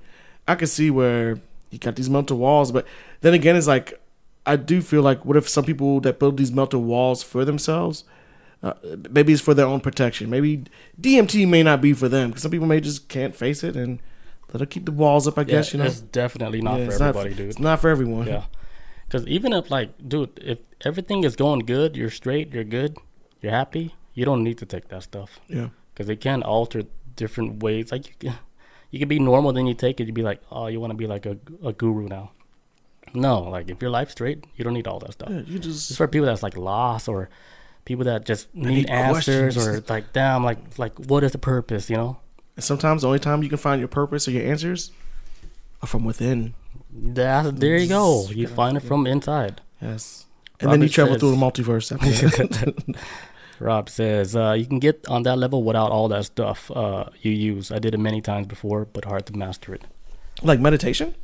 I can see where you got these mental walls, but then again, it's like I do feel like what if some people that build these mental walls for themselves, uh, maybe it's for their own protection. Maybe DMT may not be for them because some people may just can't face it and let them keep the walls up. I yeah, guess you know it's definitely not Yeah, for everybody, dude. It's not for everyone. Yeah. Because even if, like, dude, if everything is going good, you're straight, you're good, you're happy, you don't need to take that stuff. yeah, Because it can alter different ways. Like, you can, you can be normal, then you take it, you'd be like, oh, you want to be like a, a guru now. No, like, if your life's straight, you don't need all that stuff. yeah. You just It's for people that's, like, lost or people that just need, need answers questions. or, like, damn, like, like, what is the purpose, you know? and sometimes the only time you can find your purpose or your answers are from within. That, there you go. You find it from inside. Yes, and then you travel says- through the multiverse. Rob says, uh, you can get on that level without all that stuff uh, you use. I did it many times before, but hard to master it. like meditation.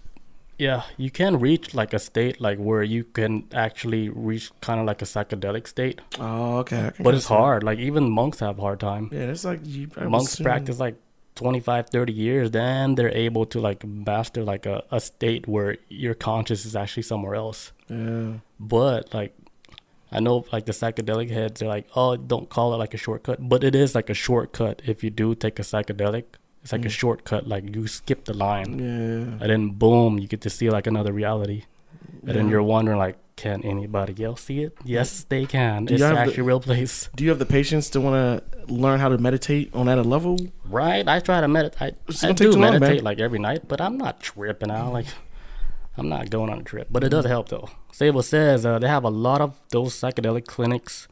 Yeah, you can reach like a state like where you can actually reach kind of like a psychedelic state, Oh, okay. But it's hard. Like even monks have a hard time. Yeah, it's like you, Monks assume- practice like 25, 30 years, then they're able to like master like a, a state where your conscious is actually somewhere else. Yeah, But like, I know like the psychedelic heads, they're like, oh, don't call it like a shortcut, but it is like a shortcut if you do take a psychedelic. It's like a Mm. shortcut, like you skip the line, yeah. and then boom, you get to see like another reality, and then you're wondering like, can anybody else see it? Yes, they can. Do it's you have the- actually a real place, Do you have the patience to want to learn how to meditate on that level? right? I try to meditate. I, I do too long, meditate like every night, but I'm not tripping out. Like, I'm not going on a trip, but it does help though. Sable says uh, they have a lot of those psychedelic clinics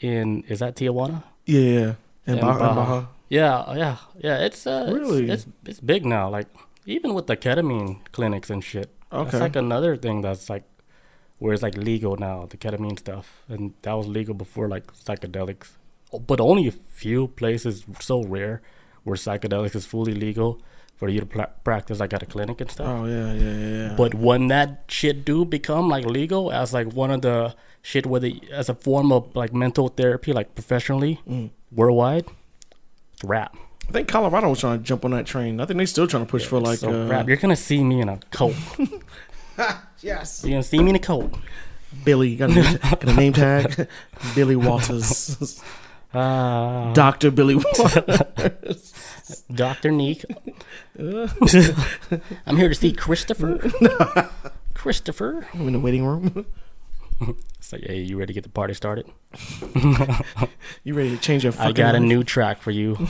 in is that Tijuana? Yeah, and In Baja. Baja. Baja. Yeah, yeah, yeah. It's uh, Really? it's, it's it's big now. Like even with the ketamine clinics and shit. Okay. It's like another thing that's like where it's like legal now, the ketamine stuff, and that was legal before like psychedelics. But only a few places, so rare, where psychedelics is fully legal for you to pla practice like at a clinic and stuff. Oh yeah, yeah, yeah. But when that shit do become like legal as like one of the shit where they as a form of like mental therapy, like professionally Mm. worldwide, rap. I think Colorado was trying to jump on that train. I think they still trying to push for like so uh, rap. You're gonna see me in a coat. yes, You're gonna see me in a coat. Billy. Got a name, got a name tag? Billy Walters, Uh, Doctor Billy Walters. Dr. Neek. I'm here to see Christopher. Christopher. I'm in the waiting room. It's like, hey, you ready to get the party started? You ready to change your? I got a new track for you.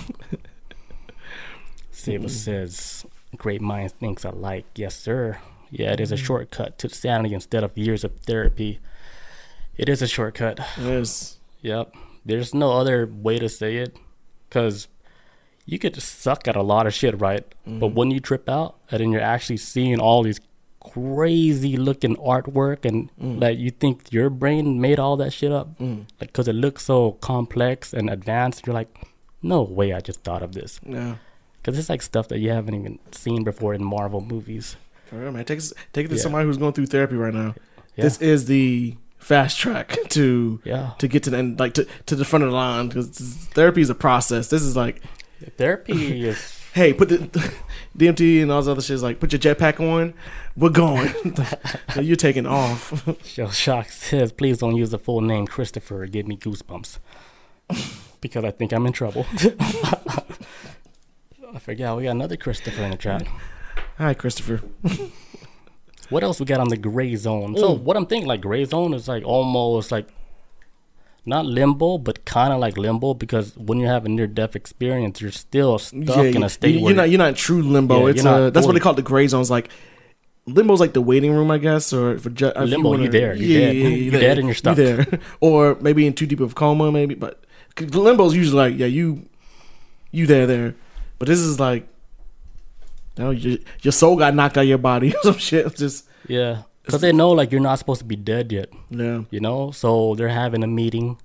Saba says, great minds thinks alike. Yes, sir. Yeah, it is a mm. shortcut to sanity instead of years of therapy. It is a shortcut. Yes. Yep. There's no other way to say it. Because you could suck at a lot of shit, right? But mm-hmm. when you trip out and then you're actually seeing all these crazy looking artwork and Mm. like you think your brain made all that shit up like because it looks so complex and advanced you're like no way i just thought of this Yeah. because it's like stuff that you haven't even seen before in marvel movies For real, man. Take, take it to Yeah. somebody who's going through therapy right now. Yeah. This is the fast track to yeah to get to the end, like to, to the front of the line because therapy is a process. This is like, therapy is hey, put the DMT and all this other shit. Is like, put your jetpack on. We're going. So you're taking off. Yo, Shock says, please don't use the full name Christopher. It gave me goosebumps. because I think I'm in trouble. I forgot we got another Christopher in the chat. Hi, Christopher. What else we got on the gray zone? So what I'm thinking, like gray zone is like almost like not limbo, but kind of like limbo because when you have a near death experience, you're still stuck in you- a state you, where not you're not in true limbo. Yeah, it's you're not uh, that's what they call it, the gray zones. Like limbo's like the waiting room, I guess, or for ju- if you Limbo, wanna- you there, you dead. You dead and you're stuck. there, or maybe in too deep of coma, maybe. But 'cause limbo's usually like, yeah, you you there there, but this is like. No, your your soul got knocked out of your body. or Some shit. It's Just yeah, because they know like you're not supposed to be dead yet. yeah. you know so they're having a meeting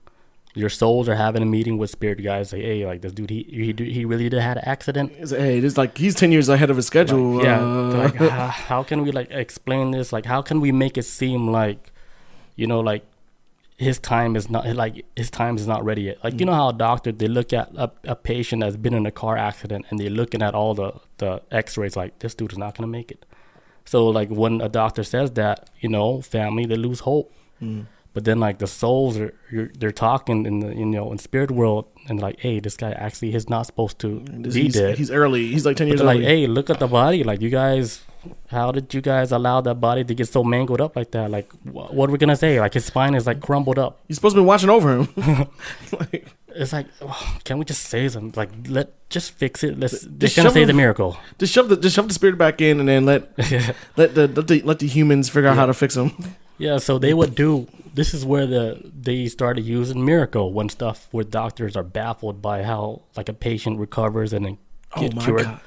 your souls are having a meeting with spirit guys like hey like this dude he he, he really did had an accident? It's like, hey, this like he's ten years ahead of his schedule. Like, yeah. uh, like how, how can we like explain this? Like how can we make it seem like you know like his time is not like his time is not ready yet? Like you know how a doctor they look at a, a patient that's been in a car accident and they're looking at all the the x-rays like this dude is not gonna make it. So like when a doctor says that you know family they lose hope. Mm. But then like the souls are you're, they're talking in the you know in spirit world and like hey this guy actually is not supposed to This- be he's, dead. he's early. He's like ten years like hey look at the body. Like you guys how did you guys allow that body to get so mangled up like that? Like wh- what are we gonna say? Like his spine is like crumbled up. You're supposed to be watching over him. like, it's like oh, can we just say something like let just fix it. Let's Just just gonna say the miracle. Just shove the just shove the spirit back in, and then let let the let the, let the humans figure out how to fix him. Yeah, so they would do. This is where the they started using miracle when stuff where doctors are baffled by how like a patient recovers and then Oh get my cured. god!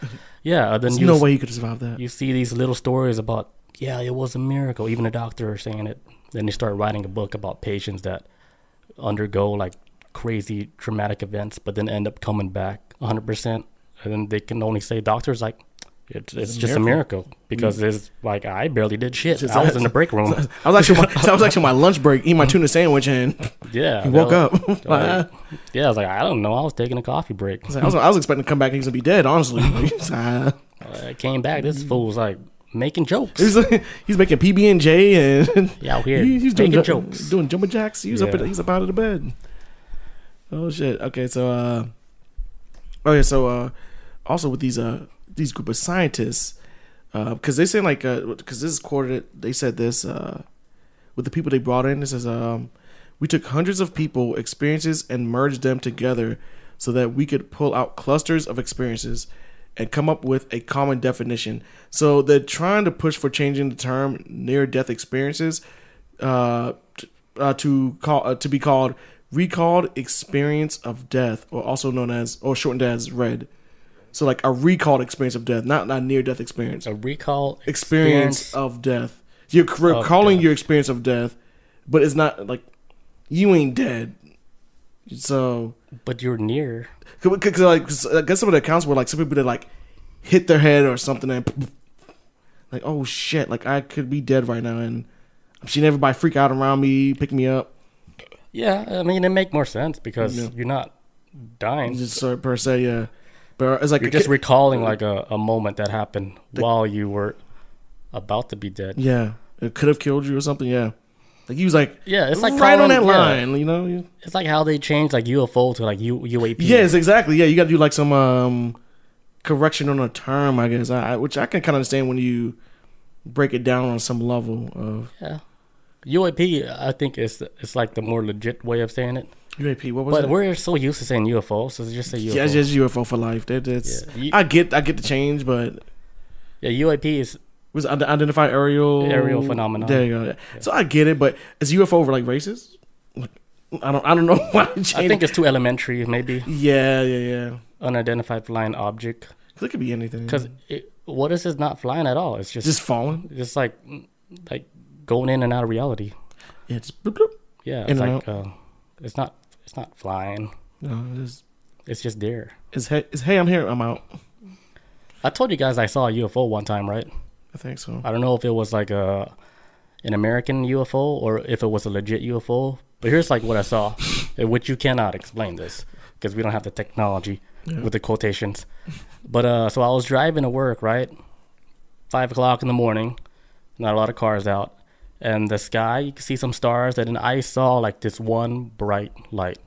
Yeah, and then There's you no way you could survive that. you see these little stories about yeah, it was a miracle. Even a doctor saying it. Then they start writing a book about patients that undergo like crazy traumatic events, but then end up coming back 100 percent, and then they can only say doctors like. It's, it's a just a miracle because it's like I barely did shit. Just- I was in the break room. I was actually my, I was actually my lunch break eating my tuna sandwich, and Yeah, he woke up. Like, yeah, I was like, I don't know. I was taking a coffee break. I was, I was I was expecting to come back and he's gonna be dead. Honestly, uh, I came back. This fool was like making jokes. he's like, he's making PB and J and Yeah, out here he- he's doing making ju- jokes. doing jumbo jacks. He's up. Yeah. At, he's up out of the bed. Oh shit. Okay, so uh, oh yeah, so uh, also with these uh these group of scientists, uh, because they say like uh, because this is quoted. They said this uh, with the people they brought in. This is um, we took hundreds of people experiences and merged them together so that we could pull out clusters of experiences and come up with a common definition. So they're trying to push for changing the term near death experiences uh, t- uh, to call uh, to be called recalled experience of death, or also known as or shortened as RED. So like a recalled experience of death, not not near death experience. A recall Experience of death. You're recalling your experience of death, but it's not like you ain't dead. So but you're near. Cause, 'cause, like 'cause I guess some of the accounts were like some people that like hit their head or something and like oh shit like I could be dead right now and I'm seeing everybody freak out around me pick me up Yeah, I mean it make more sense because Yeah. you're not dying. just sort per se yeah but it's like you're just kid- recalling like a, a moment that happened while you were about to be dead. yeah it could have killed you or something yeah like he was like Yeah, it's like right on that yeah. line you know It's like how they changed like UFO to like U, UAP. yes exactly yeah you got to do like some um correction on a term I guess I, I- which I can kind of understand when you break it down on some level of yeah. UAP, I think is it's like the more legit way of saying it. UAP what was But it we're so used to saying UFO, so just say UFO. Yeah, it's just UFO for life. That, that's Yeah, I get I get the change, but yeah, UAP is was it identify aerial Aerial phenomenon. There you go. So I get it, but is UFO over like racist? Like, I don't I don't know why. I think it's too elementary, maybe yeah, yeah, yeah. unidentified flying object. Cause it could be anything. Because it, what is this not flying at all? It's just Just falling. just like like going in and out of reality. Yeah, just bloop, bloop. Yeah, it's like uh, it's not it's not flying. No, it's, It's just there. it's hey, it's hey, I'm here, I'm out. I told you guys I saw a UFO one time, right? I think so. I don't know if it was like a an American UFO or if it was a legit UFO. But here's like what I saw, which you cannot explain this because we don't have the technology with the quotations. But uh, so I was driving to work, right? Five o'clock in the morning, not a lot of cars out, and the sky you can see some stars, and then I saw like this one bright light.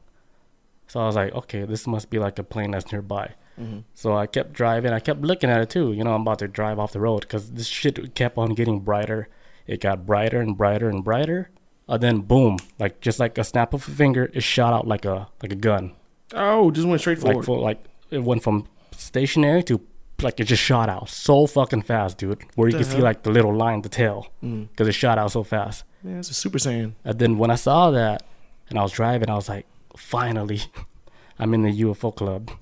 So I was like, okay, this must be like a plane that's nearby. Mm-hmm. So I kept driving. I kept looking at it too. You know, I'm about to drive off the road because this shit kept on getting brighter. It got brighter and brighter and brighter. And then boom, like just like a snap of a finger, it shot out like a like a gun. Oh, just went straight Like forward. for, like it went from stationary to like it just shot out so fucking fast, dude. Where you The can see like the little line, the tail, Mm. because it shot out so fast. Man, it's a Super Saiyan. And then when I saw that, and I was driving, I was like, finally, I'm in the UFO club.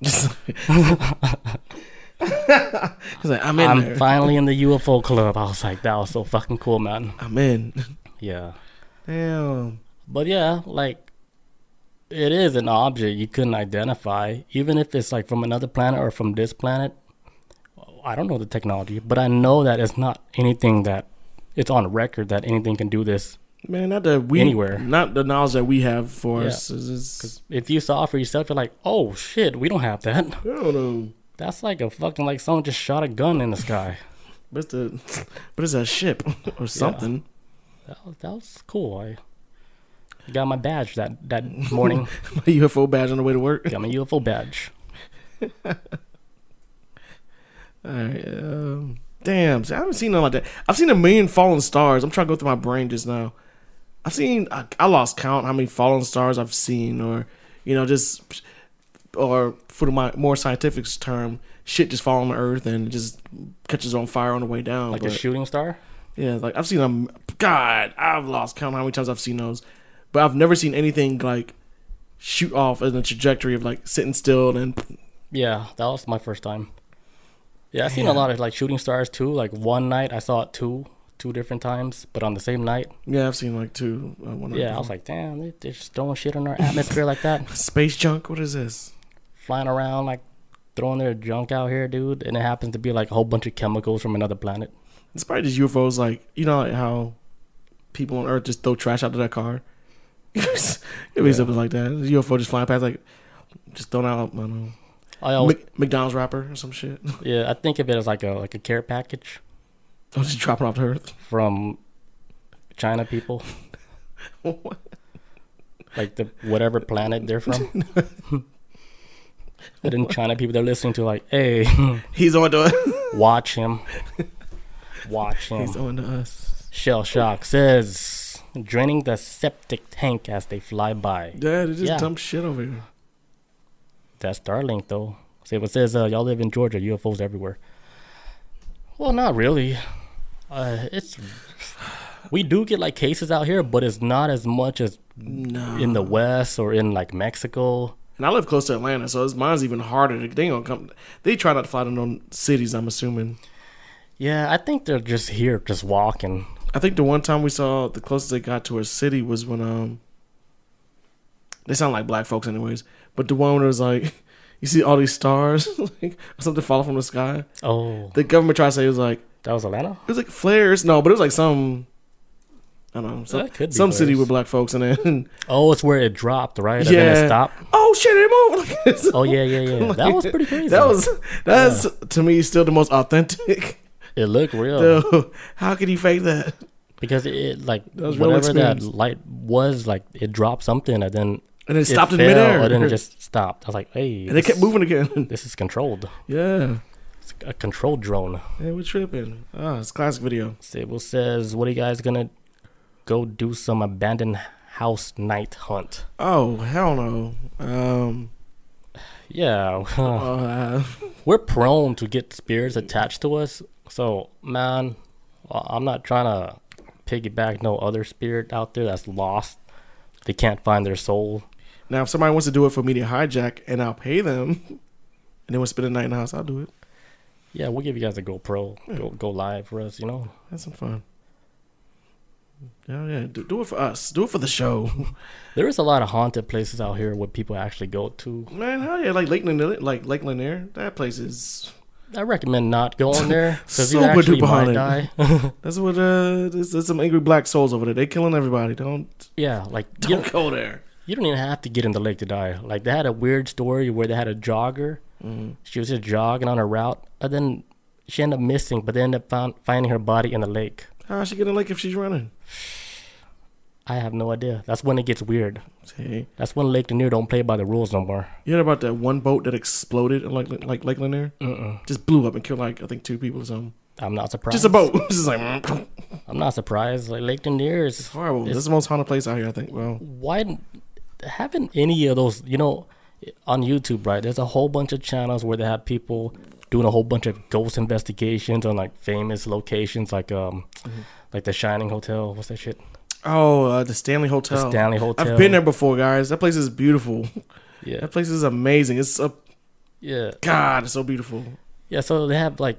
Like, I'm in I'm there. finally in the UFO club. I was like, that was so fucking cool, man. I'm in. Yeah. Damn. But yeah, like it is an object you couldn't identify, even if it's like from another planet or from this planet. I don't know the technology, but I know that it's not anything that it's on record that anything can do this. Man, not that we Anywhere. not the knowledge that we have for Yeah. us. Is, is, If you saw for yourself, you're like, oh shit, we don't have that. I don't know. That's like a fucking like someone just shot a gun in the sky. But it's the but it's a ship or something. That was, that was cool. I got my badge that that morning. My UFO badge on the way to work. got my UFO badge. All right. Um, damn. See, I haven't seen nothing like that. I've seen a million fallen stars. I'm trying to go through my brain just now. I've seen. I, I lost count how many fallen stars I've seen, or you know, just or for my more scientific term, shit just fall on the earth and just catches on fire on the way down. Like but, a shooting star. yeah, like I've seen them. God, I've lost count how many times I've seen those, but I've never seen anything like shoot off in a trajectory of like sitting still and Yeah, that was my first time. Yeah, I've seen a lot of like shooting stars too. Like one night I saw it two, two different times, but on the same night. yeah, I've seen like two. Uh, one Yeah, I was like, damn, they, they're just throwing shit in our atmosphere like that, space junk. What is this? flying around like throwing their junk out here, dude. And it happens to be like a whole bunch of chemicals from another planet. It's probably just UFOs. Like you know how people on Earth just throw trash out of their car. it was Yeah. something like that. The UFO just flying past, like just throwing out. I don't know, I always, Mc- McDonald's wrapper or some shit. yeah, I think of it as like a like a care package Oh, just dropping off to Earth. from China people, like the whatever planet they're from. and then China people they're listening to like, hey. He's on to us. Watch him. Watch him. He's on to us. Shell Shock says, draining the septic tank as they fly by. Yeah, they just Yeah. dump shit over here. That's Starlink, though. See, it says, uh, y'all live in Georgia, UFOs everywhere. Well, not really. Uh, it's. We do get like cases out here, but it's not as much as No. in the West or in like Mexico. And I live close to Atlanta, so it's, mine's even harder. They gonna come. They try not to fly to no cities. I'm assuming. Yeah, I think they're just here, just walking. I think the one time we saw the closest they got to a city was when um. They sound like black folks, anyways. But the one where it was like, you see all these stars, like something falling from the sky. Oh, The government tried to say it was like that was Atlanta. it was like flares. No, but it was like some. I don't know. Some, That could be some city with black folks, and then Oh, it's where it dropped, right? And then Yeah. it stopped. oh shit, it moved. Oh yeah, yeah, yeah. That was pretty crazy. That was that's to me still the most authentic. It looked real Dude, how could he fake that? because it like That whatever that light was, like it dropped something and then And it stopped in fell, midair. and then it just stopped. I was like, hey, and they kept moving again. This is controlled. yeah, It's a controlled drone. yeah, we're tripping. Ah, it's a classic video. Sable says, "What are you guys gonna go do some abandoned house night hunt?" Oh hell no. Um, Yeah, uh, we're prone to get spirits attached to us. So, man, I'm not trying to piggyback no other spirit out there that's lost. They can't find their soul. Now if somebody wants to do it for media hijack and I'll pay them, and they want to spend a night in the house, I'll do it. Yeah, we'll give you guys a GoPro. Go go live for us. You know. Have some fun. Yeah, yeah. Do, do it for us. Do it for the show, There is a lot of haunted places out here where people actually go to. man. Hell yeah! Like Lake Lanier, like Lake Lanier. That place is. I recommend not going there because Super you actually might die. That's what. Uh, there's, there's some angry black souls over there. They killing everybody. Don't yeah, like don't go there. You don't even have to get in the lake to die. Like they had a weird story where they had a jogger. Mm. She was just jogging on a route, and then she ended up missing. But they ended up found, finding her body in the lake. How is she get in the lake if she's running? I have no idea. That's when it gets weird. Hey, That's when Lake Lanier don't play by the rules no more. you heard about that one boat that exploded in like like Lake Lanier? Mm-mm. Just blew up and killed like I think two people or something. I'm not surprised. Just a boat. just like. I'm not surprised. Like Lake Lanier is horrible. It's- This is the most haunted place out here. I think. Well, why haven't any of those you know on youtube right there's a whole bunch of channels where they have people doing a whole bunch of ghost investigations on like famous locations like um Mm-hmm. like the shining hotel what's that shit oh, uh, the Stanley Hotel. the stanley hotel I've been there before, guys. That place is beautiful. yeah That place is amazing. It's a yeah God. It's so beautiful. yeah so they have like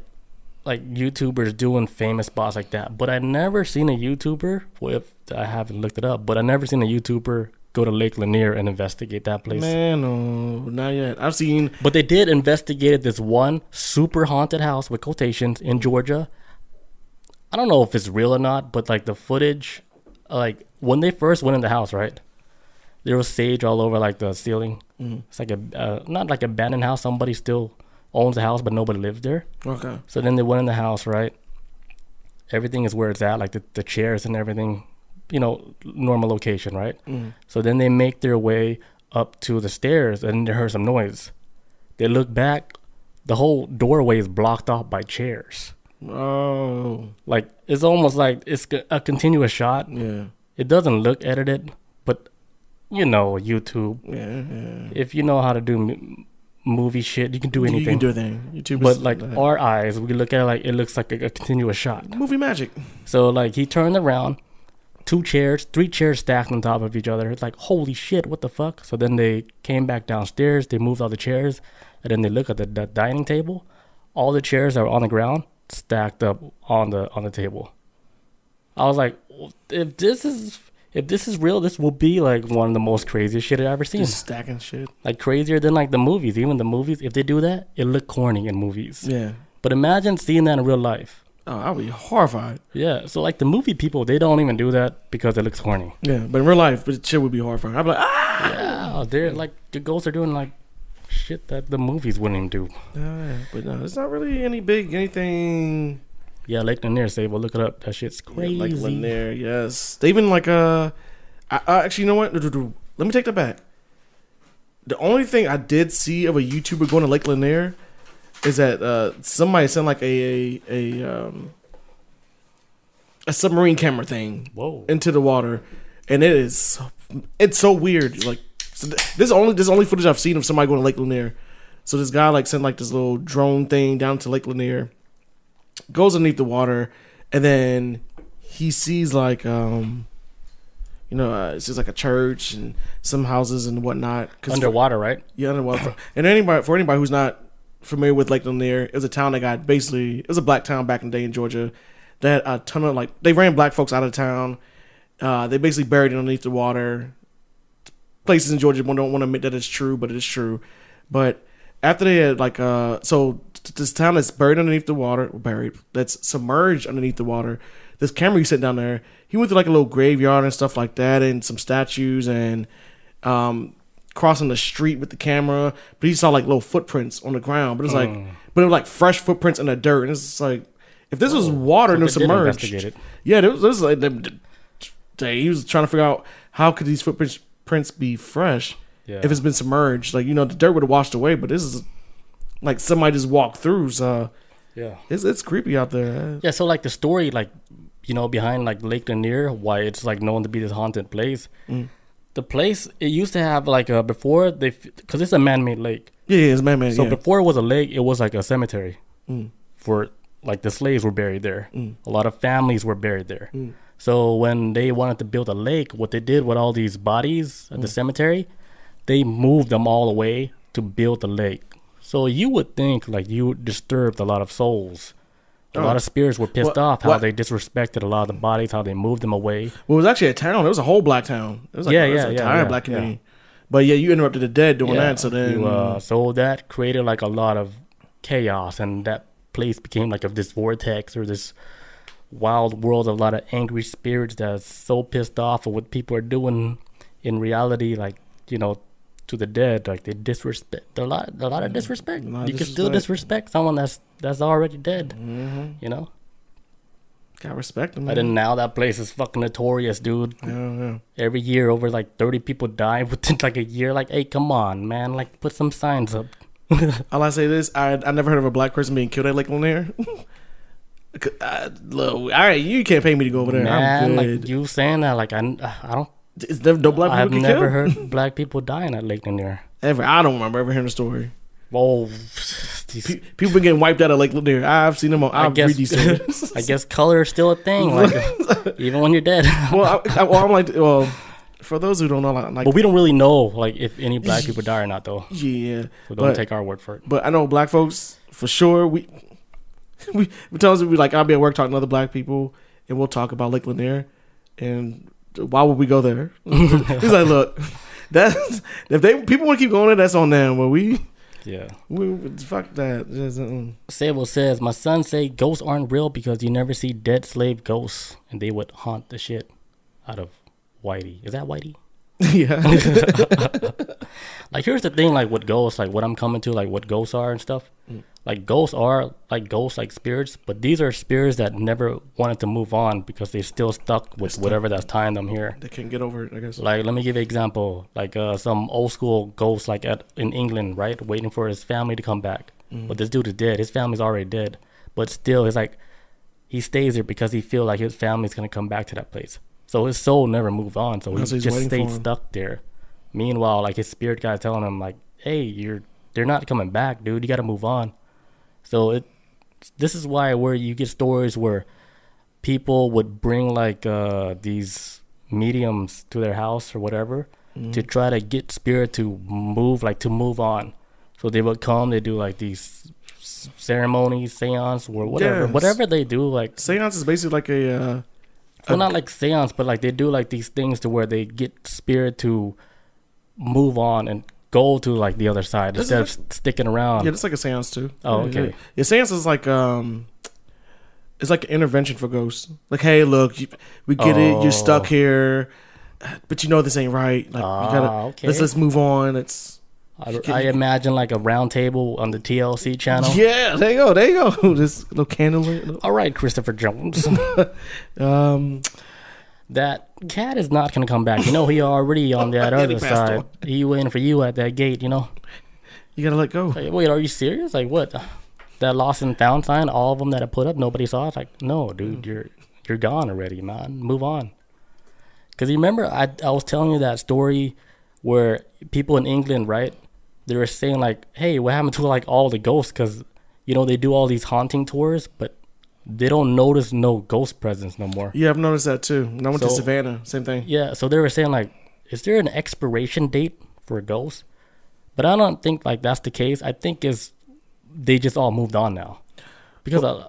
like youtubers doing famous spots like that but i never seen a youtuber well if i haven't looked it up but i never seen a youtuber go to lake lanier and investigate that place Man, no, not yet. I've seen. But they did investigate this one super haunted house with quotations in Georgia. I don't know if it's real or not, but like the footage, like when they first went in the house, right? There was sage all over like the ceiling. Mhm. It's like a uh, not like abandoned house. Somebody still owns the house, but nobody lives there. Okay. So then they went in the house, right? Everything is where it's at, like the, the chairs and everything, you know, normal location, right? Mm. So then they make their way up to the stairs and they heard some noise. They look back, the whole doorway is blocked off by chairs. Oh, Like it's almost like it's a continuous shot. yeah, It doesn't look edited, but you know, YouTube. yeah, yeah. If you know how to do movie shit, you can do anything. You can do anything. YouTube, but like that. our eyes, we look at it like it looks like a, a continuous shot. movie magic. So like he turned around, two chairs, three chairs stacked on top of each other. It's like holy shit, what the fuck? So then they came back downstairs. They moved all the chairs, and then they look at the, the dining table. All the chairs are on the ground, stacked up on the on the table. I was like, if this is if this is real, this will be like one of the most craziest shit I've ever seen. Just stacking shit. Like crazier than like the movies. Even the movies, if they do that, it look corny in movies. Yeah. But imagine seeing that in real life. Oh, I'll be horrified. Yeah, so like the movie people, they don't even do that because it looks corny. Yeah, but in real life, shit would be horrifying. I'd be like, ah. Yeah, they're like the ghosts are doing like shit that the movies wouldn't even do. Yeah, but no, it's not really any big anything. Yeah, Lake Lanier say, well, look it up. That shit's crazy. Like Lanier, yes. They even like uh, I, I actually you know what? Let me take that back. The only thing I did see of a YouTuber going to Lake Lanier is that uh somebody sent like a a, a um a submarine camera thing Whoa. into the water, and it is it's so weird. Like so th- this only this only footage I've seen of somebody going to Lake Lanier. So this guy like sent like this little drone thing down to Lake Lanier, goes underneath the water, and then he sees like um, you know, uh, it's just like a church and some houses and whatnot. 'Cause Underwater, right? yeah, underwater. and anybody for anybody who's not familiar with Lake Lanier, it was a town that got basically it was a black town back in the day in Georgia. That a ton of like they ran black folks out of town. Uh, they basically buried it underneath the water. Places in Georgia don't want to admit that it's true, but it is true. But after they had like uh, so this town that's buried underneath the water, buried that's submerged underneath the water. This camera he sent down there, he went to like a little graveyard and stuff like that, and some statues and um, crossing the street with the camera, but he saw like little footprints on the ground. But it's like, Mm. but it was like fresh footprints in the dirt, and it's like, if this was water and it was So they did submerged, it. yeah, there was, like, they- he was trying to figure out how could these footprints prints be fresh Yeah. if it's been submerged. Like you know, the dirt would have washed away, but this is like somebody just walked through. So yeah. it's it's creepy out there. Yeah, so like the story, like, you know, behind like Lake Lanier, why it's like known to be this haunted place. Mm. The place, it used to have like a, before they, because it's a man made lake. Yeah, yeah, it's man, man. So yeah. before it was a lake, it was like a cemetery Mm. for like the slaves were buried there. Mm. A lot of families were buried there. Mm. So when they wanted to build a lake, what they did with all these bodies at the Mm. cemetery, they moved them all away to build the lake. So you would think like you disturbed a lot of souls. A Oh. lot of spirits were pissed What- off how what- they disrespected a lot of the bodies, how they moved them away. Well, it was actually a town. It was a whole black town. It was like Yeah, it was yeah, an yeah, entire yeah, black yeah. community. But yeah, you interrupted the dead doing that. So then, you, uh, so that created like a lot of chaos, and that place became like of this vortex or this wild world of a lot of angry spirits that's so pissed off of what people are doing in reality, like you know, to the dead, like they disrespect a lot, a lot of disrespect. A lot of you can still disrespect. disrespect someone that's that's already dead, hmm you know. got respect them. But then now that place is fucking notorious, dude. yeah, yeah. Every year, over like thirty people die within like a year. Like, hey, come on, man! Like, put some signs up. All I say this, I I never heard of a black person being killed at Lake Lanier. I, look, all right, you can't pay me to go over there. I'm Man, good. like you saying that, like I, I don't, Is there no black people I've never heard black people dying at Lake Lanier. Ever, I don't remember ever hearing the story. Whoa, these, Pe- people been getting wiped out at Lake Lanier. I've seen them on. I I've guess, read these stories. I guess color is still a thing, like even when you're dead. well, I, I, well, I'm like, well, for those who don't know, like, but we don't really know, like if any black people die or not, though. yeah, So don't But- take our word for it. but I know black folks for sure. We we we tell us we like I'll be at work talking to other black people, and we'll talk about Lake Lanier, and why would we go there? He's like, look, that's if they people want to keep going there, that's on them. But we Yeah. we fuck that. Just, uh, Sable says, my son say ghosts aren't real because you never see dead slave ghosts, and they would haunt the shit out of Whitey. Is that Whitey? yeah, like here's the thing like with ghosts like what i'm coming to like what ghosts are and stuff Mm. like ghosts are like ghosts like spirits but these are spirits that never wanted to move on because they're still stuck with stuck. whatever that's tying them here they can't get over it. I guess. like let me give you an example like uh some old school ghost like at in england right waiting for his family to come back Mm. but this dude is dead his family's already dead but still it's like he stays there because he feel like his family's gonna come back to that place so his soul never moved on so he so just stayed stuck there meanwhile like his spirit guy telling him like hey you're they're not coming back dude you gotta move on so it this is why where you get stories where people would bring like uh these mediums to their house or whatever Mm-hmm. to try to get spirit to move like to move on so they would come they do like these s- ceremonies seance or whatever Yes. whatever they do like Seance is basically like a. Uh, well not like seance but like they do like these things to where they get spirit to move on and go to like the other side instead of sticking around yeah, it's like a seance too. Oh, Yeah, okay. Yeah, yeah seance is like um. It's like an intervention for ghosts. Like, hey, look, you, we get it. You're stuck Oh. here, but you know this ain't right. Like, you gotta Ah, okay. let's let's move on. It's I, I imagine like a round table on the TLC channel. yeah. There you go. There you go. this little candle. All right, Christopher Jones. Um, that cat is not gonna come back. You know he already on that other side. on. He waiting for you at that gate. You know. you gotta let go. Like, wait, are you serious? Like what? That lost and found sign, all of them that I put up, nobody saw it. Like, no, dude, you're you're gone already, man. Move on. Cause you remember I I was telling you that story where people in England, right? They were saying like, hey, what happened to like all the ghosts? Cause you know they do all these haunting tours, but they don't notice no ghost presence no more. Yeah, I've noticed that too. When I went to Savannah, same thing. Yeah, so they were saying like, is there an expiration date for a ghost? But I don't think like that's the case. I think is they just all moved on now, because uh,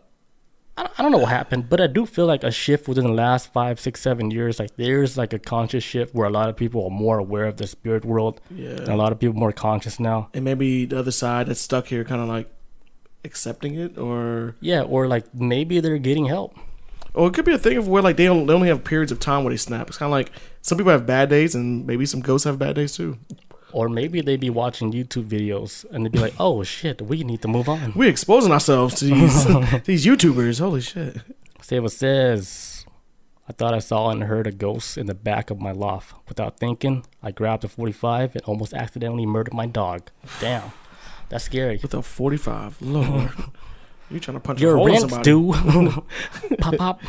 I, don't know what happened, but I do feel like a shift within the last five, six, seven years. Like there's like a conscious shift where a lot of people are more aware of the spirit world, and a lot of people more conscious now. and maybe the other side that's stuck here, kind of like accepting it, or Yeah, or like maybe they're getting help. or it could be a thing of where like they don't they only have periods of time where they snap. It's kind of like some people have bad days, and maybe some ghosts have bad days too. Or maybe they'd be watching YouTube videos and they'd be like, "Oh shit, we need to move on." We're exposing ourselves to these these YouTubers. Holy shit! Sava says, I thought I saw and heard a ghost in the back of my loft. Without thinking, I grabbed a 45 and almost accidentally murdered my dog. Damn, that's scary. With a forty five, Lord, you trying to punch a Your hole in rent somebody? due. pop, pop.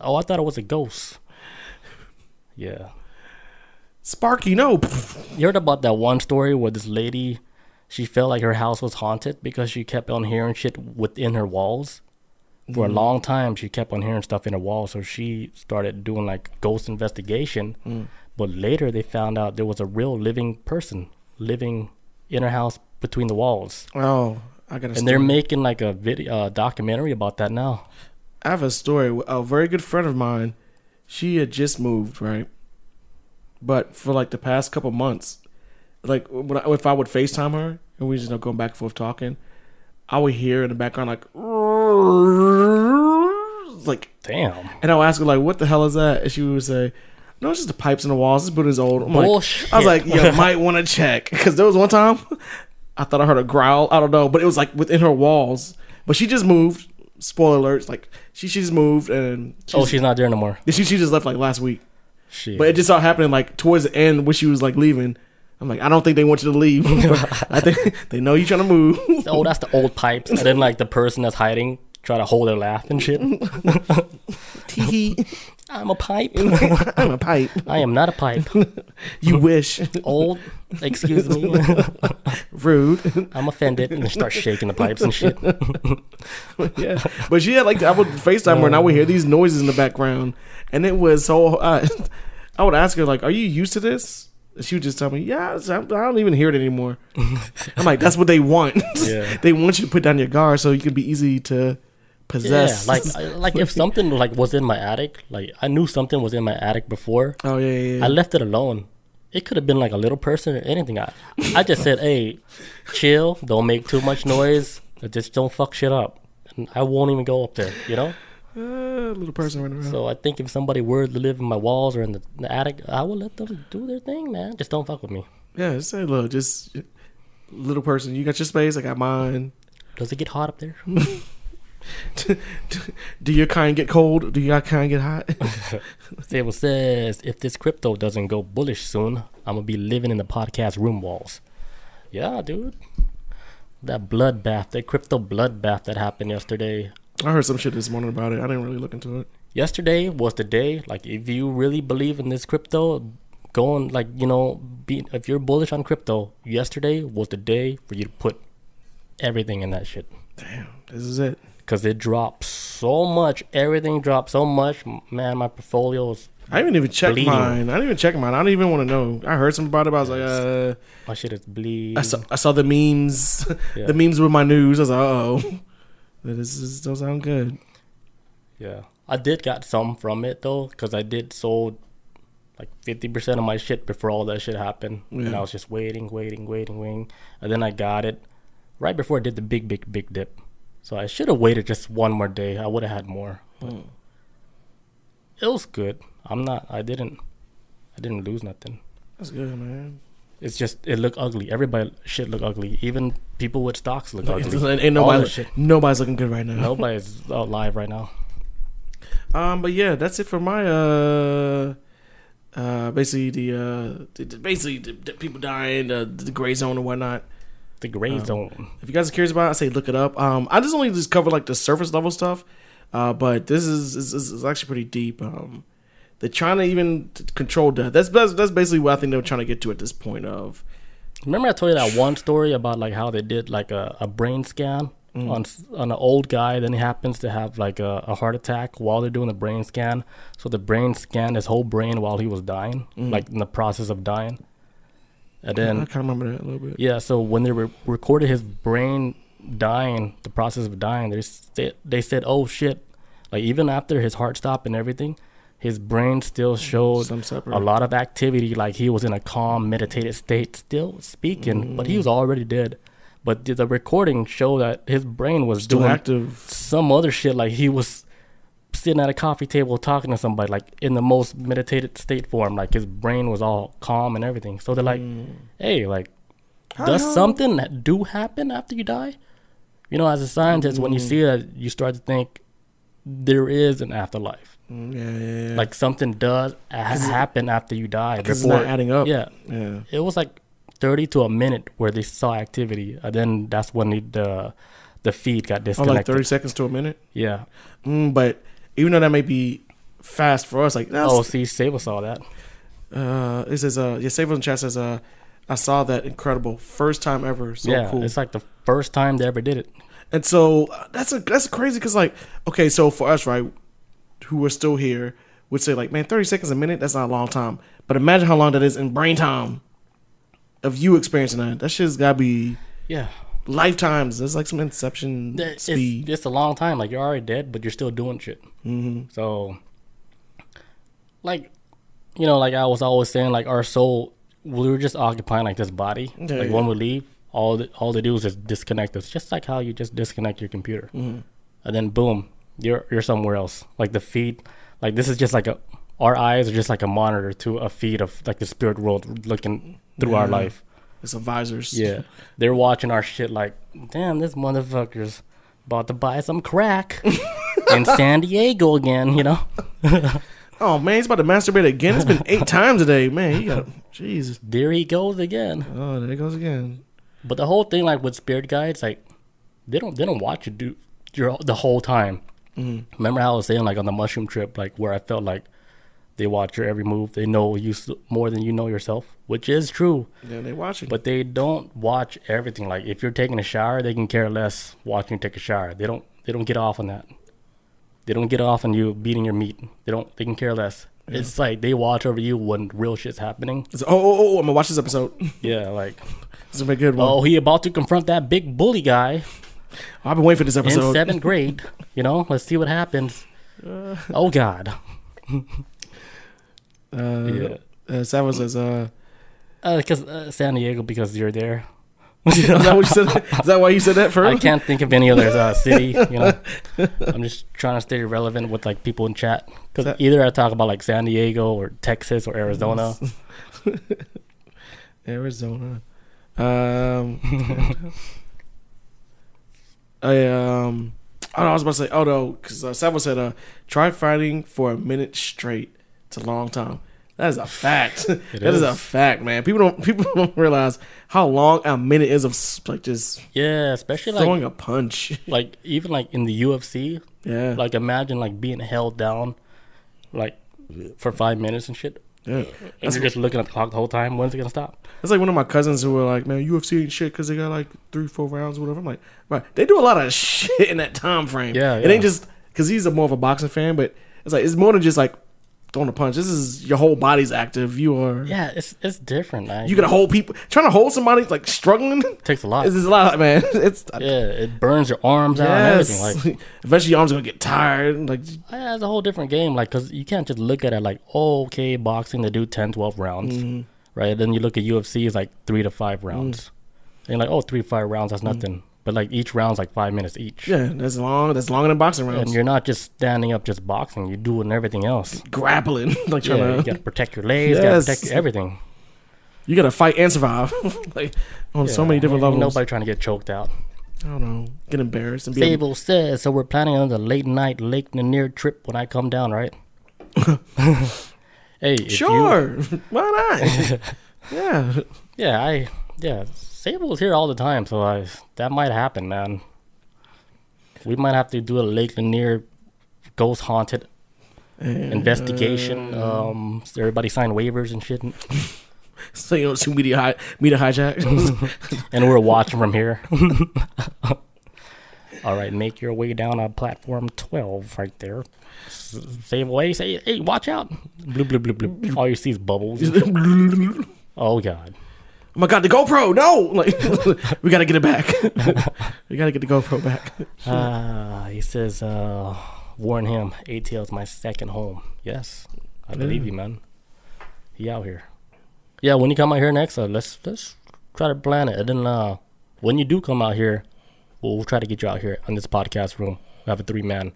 Oh, I thought it was a ghost. Yeah. Sparky, no. You heard about that one story where this lady, she felt like her house was haunted because she kept on hearing shit within her walls. For a long time, she kept on hearing stuff in her walls, so she started doing like ghost investigation. Mm. But later, they found out there was a real living person living in her house between the walls, Oh, I got and they're making like a video uh, documentary about that now. I have a story. A very good friend of mine, she had just moved, right? But for like the past couple months, like when I, if I would FaceTime her and we just you know going back and forth talking, I would hear in the background like, like, Damn, and I would ask her like, "What the hell is that?" And she would say, "No, it's just the pipes in the walls. This building's old." I'm like. I was like, you might want to check because there was one time I thought I heard a growl. I don't know, but it was like within her walls. But she just moved. Spoiler alerts, like she she just moved and oh, she's not there no more. she she just left like last week. Shit. But it just all happening like towards the end when she was like leaving. I'm like, I don't think they want you to leave. I think they know you're trying to move. oh, that's the old pipes, and then like the person that's hiding try to hold their laugh and shit. Tee I'm a pipe. I'm a pipe. I am not a pipe. You wish. Old, excuse me. Rude. I'm offended, and start shaking the pipes and shit. yeah. But she had like I would FaceTime her and I would hear these noises in the background, and it was so. Uh, I would ask her like, "Are you used to this?" And She would just tell me, "Yeah, I I don't even hear it anymore." I'm like, "That's what they want. Yeah. they want you to put down your guard so you can be easy to possess." Yeah, like like if something like was in my attic, like I knew something was in my attic before. oh yeah, yeah, yeah. I left it alone. It could have been like a little person or anything. I, I just said, "Hey, chill. Don't make too much noise. Just don't fuck shit up." And I won't even go up there. You know. Uh, little person running around. So I think if somebody were to live in my walls or in the, the attic, I would let them do their thing, man. Just don't fuck with me. yeah, just say, look, just little person. You got your space. I got mine. Does it get hot up there? Do your kind get cold? Do your kind get hot? Sable says, if this crypto doesn't go bullish soon, I'm gonna be living in the podcast room walls. Yeah, dude. That bloodbath, that crypto bloodbath that happened yesterday. I heard some shit this morning about it. I didn't really look into it. Yesterday was the day. Like, if you really believe in this crypto, going like you know, be if you're bullish on crypto, yesterday was the day for you to put everything in that shit. Damn, this is it. Cause it dropped so much. Everything dropped so much. Man, my portfolio is I didn't even check Bleeding. mine. I didn't even check mine. I don't even want to know. I heard something about it. But I was like, uh, my shit is bleed. I saw, I saw the memes, Yeah. the memes were my news. I was like, oh, this is, don't sound good. Yeah, I did got some from it though, cause I did sold like fifty percent of my shit before all that shit happened, and I was just waiting, waiting, waiting, waiting, and then I got it right before I did the big, big, big dip. So I should have waited just one more day. I would have had more. But Hmm. It was good. I'm not. I didn't. I didn't lose nothing. That's good, man. It's just it looked ugly. Everybody shit look ugly. Even people with stocks look ugly. Ain't, nobody, nobody's looking good right now. Nobody's alive right now. Um, but yeah, that's it for my uh, uh, basically the uh, the, the- basically the, the people dying, the, the gray zone and whatnot. The gray Um, zone. If you guys are curious about it, I say look it up. Um, I just only just cover like the surface level stuff, uh, but this is is, is, is actually pretty deep. Um, they're trying to even control death. That's, that's that's basically what I think they're trying to get to at this point. Of Remember I told you that one story about like how they did like a, a brain scan mm. on on an old guy, then he happens to have like a, a heart attack while they're doing the brain scan. So the brain scanned his whole brain while he was dying, mm. like in the process of dying. And then I kind of remember that a little bit. yeah, so when they re- recorded his brain dying, the process of dying, they said they said, "Oh shit!" Like even after his heart stopped and everything, his brain still showed a lot of activity. Like he was in a calm, meditated state, still speaking, but he was mm. already dead. But the, the recording showed that his brain was Still doing active. some other shit. Like he was sitting at a coffee table talking to somebody, like in the most meditated state form. Like his brain was all calm and everything. So they're like, mm. "Hey, like, How does hell- something that do happen after you die?" You know, as a scientist, when you mm. see that, you start to think there is an afterlife. Mm, Yeah, yeah, yeah. Like something does ha- happen after you die. because it's not adding up. Yeah, yeah. it was like thirty to a minute where they saw activity, and then that's when the the, the feed got Oh, disconnected. like thirty seconds to a minute. Yeah. Mm, but even though that may be fast for us, like that's, Oh, see, Sable saw that. uh, it says uh, yeah, Save in chat says uh, I saw that incredible first time ever. So yeah, cool. it's like the first time they ever did it. And so uh, that's a that's crazy because like okay, so for us right, who are still here, would say like man, thirty seconds a minute that's not a long time. But imagine how long that is in brain time of you experiencing that. That shit's gotta be Yeah. Lifetimes. It's like some Inception It's, speed. it's a long time. Like you're already dead, but you're still doing shit. hmm So, like, you know, like I was always saying, like our soul, we were just occupying like this body. Yeah, like yeah. when we leave, all the, all they do is just disconnect us, just like how you just disconnect your computer, Mhm. and then boom, you're you're somewhere else. Like the feed, like this is just like a our eyes are just like a monitor to a feed of like the spirit world looking through our life. It's some visors. Yeah, they're watching our shit like, damn, this motherfucker's about to buy some crack in San Diego again, you know. Oh man, he's about to masturbate again. It's been eight times today, man. He got Jesus. There he goes again. Oh, there he goes again. But the whole thing, like with spirit guides, like they don't they don't watch you do your the whole time. Mhm. Remember how I was saying like on the mushroom trip, like where I felt like they watch your every move, they know you more than you know yourself, which is true. Yeah, they watch it. But they don't watch everything. Like if you're taking a shower, they can care less watching you take a shower. They don't they don't get off on that. They don't get off on you beating your meat. They don't. They can care less. It's like they watch over you when real shit's happening. It's- oh, oh, oh, I'm gonna watch this episode. Yeah, like This is a good one. oh, he about to confront that big bully guy. I've been waiting for this episode. in seventh grade. You know, let's see what happens. oh God. Uh, Yeah. uh, Savo says, uh, Because uh, San Diego, because you're there. is that what you said? Is that why you said that first? I can't think of any other uh, city. You know, I'm just trying to stay relevant with like people in chat. Because either I talk about like San Diego or Texas or Arizona. Arizona. Um, I um, oh, I was about to say, oh no, because uh, Savo said, uh, try fighting for a minute straight. It's a long time. That is a fact. that is. is. a fact, man. People don't people don't realize how long a minute is of like just Yeah, especially like throwing a punch. like even like in the UFC. Yeah, Like imagine like being held down, like for five minutes and shit. Yeah. And That's you're just looking at the clock the whole time. When's it gonna stop? That's like one of my cousins who were like, "Man, UFC ain't shit because they got like three, four rounds or whatever." I'm like, "Right, they do a lot of shit in that time frame. Yeah, it yeah. ain't just because he's a more of a boxing fan, but it's like it's more than just like throwing a punch. This is your whole body's active. You are Yeah, it's it's different. Man. you gotta hold people trying to hold somebody like struggling. takes a lot. This is a lot, man. It's uh, Yeah, it burns your arms out and everything. Like, yes. Eventually, your arms are gonna get tired. Like, yeah, it's a whole different game. Like, cause you can't just look at it like, oh, okay, boxing they do 10, 12 rounds, Mm-hmm. right? Then you look at UFC, it's like three to five rounds. Mm. And you're like, oh, three to five rounds, that's mm. nothing. But like each round's like five minutes each. Yeah, that's long. That's longer than boxing rounds. And you're not just standing up, just boxing. You're doing everything else. grappling, like trying Yeah, you to. gotta protect your legs. You gotta protect everything. You gotta fight and survive, like on so many different levels. Nobody trying to get choked out. I don't know. Get embarrassed and be. Sable says, so we're planning on the late night Lake Lanier trip when I come down, right? hey, if you- Sure. Why not? yeah. Yeah, I yeah. Sable's here all the time, so I that might happen, man. We might have to do a Lake Lanier ghost haunted investigation. Uh. Um, so everybody sign waivers and shit, So you don't see media hi- media hijack. and we're watching from here. all right, make your way down on platform twelve, right there. Sable, hey, say, hey, watch out! Bloop bloop bloop bloop. All you see is bubbles. oh Oh my god, the GoPro! No, like we gotta get it back. we gotta get the GoPro back. Ah, he says, uh, warn him. ATL is my second home. Yes, I believe you, man. He out here. Yeah, when you come out here next, uh, let's let's try to plan it. And then uh, when you do come out here, we'll, we'll try to get you out here on this podcast room. We have a three man,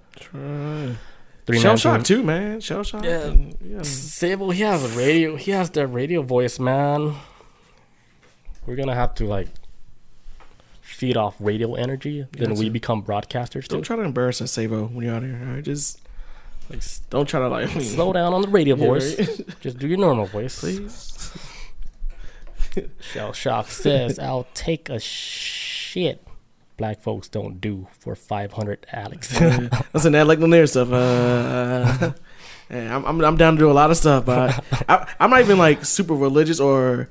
three Shell shock too, man. Shell shock. Yeah. and- yeah. Sable, he has a radio. He has the radio voice, man. We're gonna have to like feed off radio energy. Then we become broadcasters. Don't try to embarrass us, Savo, when you're out here. All right, just Like, don't try to like slow down on the radio Yeah, voice. right. Just do your normal voice. please. Shell Shock says, "I'll take a shit." Black folks don't do for five hundred, Alex. Uh, Listen, Lake Lanier stuff. Uh, I'm, I'm I'm down to do a lot of stuff, but I, I'm not even like super religious or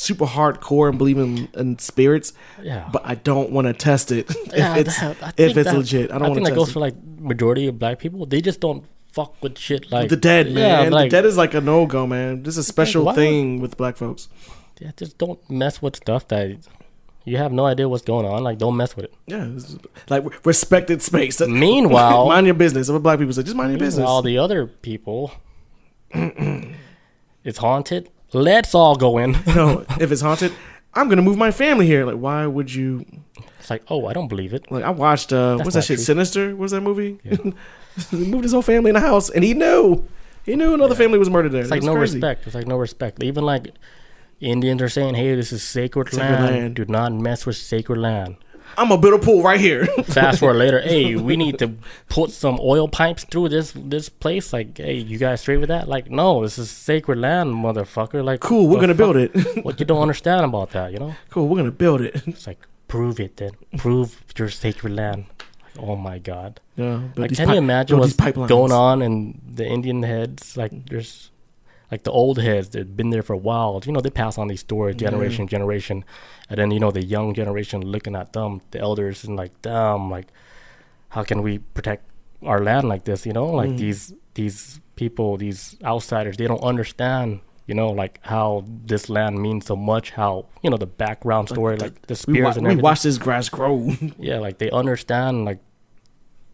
super hardcore and believe in, in spirits. yeah, But I don't want to test it if Yeah, it's that- if it's that- legit. I don't I think that test goes it. for like majority of black people. They just don't fuck with shit like the dead, Yeah, man. like the dead is like a no go, man. This is a special why would- thing with black folks. yeah, just don't mess with stuff that You have no idea what's going on. Like, don't mess with it. Yeah, it's like respected space. Meanwhile, mind your business. What black people say, just mind your business. All the other people, it's haunted. Let's all go in. no, if it's haunted, I'm gonna move my family here. Like, why would you? It's like, oh, I don't believe it. Like, I watched. uh That's What's that shit? true. Sinister. What's that movie? he moved his whole family in the house, and he knew. He knew another family was murdered there. It's like no respect. It's like no respect. Even like Indians are saying, "Hey, this is sacred, Sacred land. land. Do not mess with sacred land." I'm gonna build a pool right here. Fast forward later, hey, we need to put some oil pipes through this this place. Like, hey, you guys straight with that? Like, no, this is sacred land, motherfucker. Like, cool. We're gonna build it. What you don't understand about that, you know? cool. We're gonna build it. It's like prove it then. Prove your sacred land. Like, oh my god. Yeah. But Like, can pi- you imagine what's going on in the Indian heads? Like, there's like the old heads that've been there for a while. You know, they pass on these stories generation to generation, and then you know the young generation looking at them, the elders, and like, damn, like, how can we protect our land like this? You know, like Mm. these these people, these outsiders, they don't understand. You know, like how this land means so much. How you know the background story, like, the We, wa- spears and we everything. watched this grass grow. Yeah, like they understand like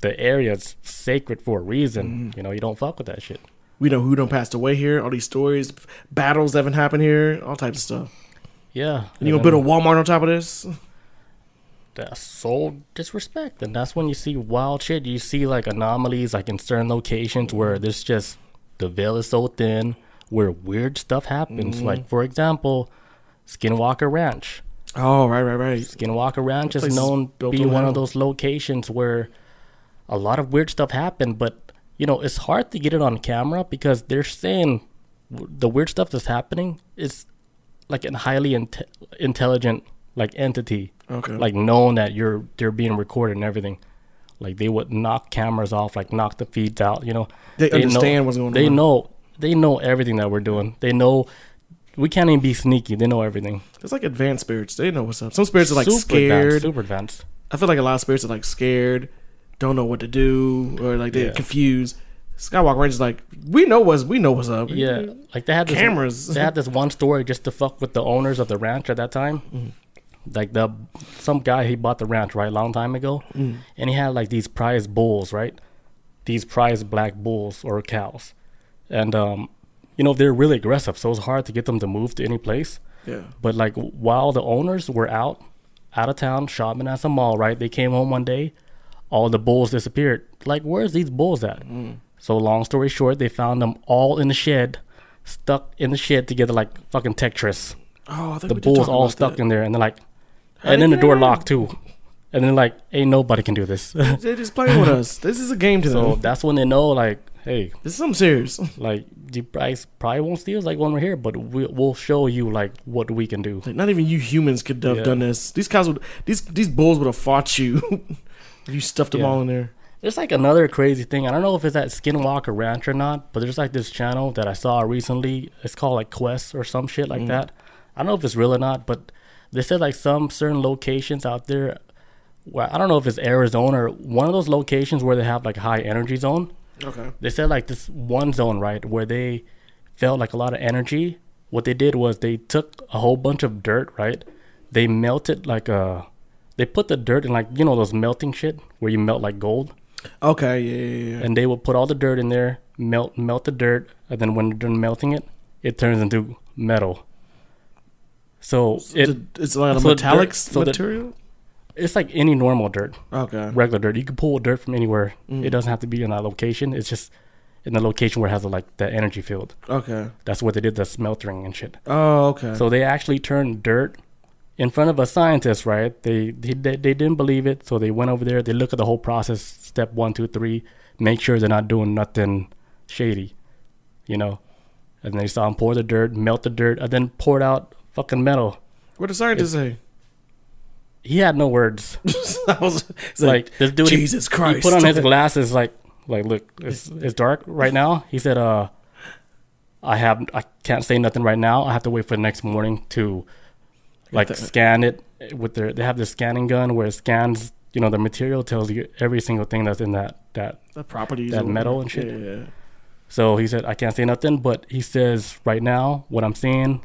the area's sacred for a reason. You know, you don't fuck with that shit. We know who don't passed away here. All these stories, battles that haven't happened here, all types of stuff. Yeah. And you gonna build a Walmart on top of this? that's so disrespect. And that's when you see wild shit. You see like anomalies like in certain locations where there's just the veil is so thin where weird stuff happens. Mm-hmm. Like for example, Skinwalker Ranch. Oh, right, right, right. Skinwalker Ranch is known to be one hell. of those locations where a lot of weird stuff happened, but you know it's hard to get it on camera because they're saying w- the weird stuff that's happening is like a highly inte- intelligent like entity, Okay. like knowing that you're they're being recorded and everything. Like they would knock cameras off, like knock the feeds out. You know, They know- understand what's going They on. They know they know everything that we're doing. They know we can't even be sneaky. They know everything. It's like advanced spirits. They know what's up. Some spirits are like Super scared. advanced, super advanced. I feel like a lot of spirits are like scared, don't know what to do, or like they're Yeah. confused. Skinwalker Ranch is like, we know what's we know what's up. Yeah, like they had this, Cameras. They had this one story just to fuck with the owners of the ranch at that time. Mm-hmm. Like the some guy he bought the ranch right a long time ago, Mm. and he had like these prize bulls, right? These prize black bulls or cows, and um, you know they're really aggressive, so it's hard to get them to move to any place. Yeah. But like while the owners were out, out of town shopping at some mall, right? They came home one day, all the bulls disappeared. Like, where's these bulls at? So long story short, they found them all in the shed, stuck in the shed together like fucking Tetris. Oh, The bulls all stuck that. in there, and they're like, How and then the door locked too. And then like, ain't nobody can do this. They're just playing with us. This is a game to so them. that's when they know, like, hey, This is something serious. like the price probably won't steal like when we're here, but we, we'll show you like what we can do. Like, not even you humans could have Yeah. done this. These guys would these these bulls would have fought you you stuffed them Yeah. all in there. There's like another crazy thing. I don't know if it's at Skinwalker Ranch or not, but there's like this channel that I saw recently. It's called like Quest or some shit like mm. that. I don't know if it's real or not, but they said like some certain locations out there. Where I don't know if it's Arizona or one of those locations where they have like a high energy zone. Okay. They said like this one zone right where they felt like a lot of energy. What they did was they took a whole bunch of dirt, right? They melted like a. They put the dirt in like you know those melting shit where you melt like gold Okay. Yeah. Yeah. yeah. and they will put all the dirt in there, melt melt the dirt, and then when they're done melting it, it turns into metal. So it It's- like a so metallic dirt- so the- material. it's like any normal dirt, okay. regular dirt. You can pull dirt from anywhere. Mm. It doesn't have to be in that location. It's just in the location where it has like the energy field. Okay. That's what they did the smeltering and shit. Oh, okay. So they actually turned dirt in front of a scientist, right? They, they they didn't believe it, so they went over there. They look at the whole process, step one, two, three, make sure they're not doing nothing shady, you know. And they saw him pour the dirt, melt the dirt, and then poured out fucking metal. what did scientists say? He had no words. I was it's like this dude, Jesus he, Christ. He put on his glasses, like like look, it's it's dark right now. He said, uh, I have I can't say nothing right now. I have to wait for the next morning to like the- scan it with their they have this scanning gun where it scans you know the material tells you every single thing that's in that that the properties that metal and shit. Yeah, yeah. so he said i can't say nothing but he says right now what i'm seeing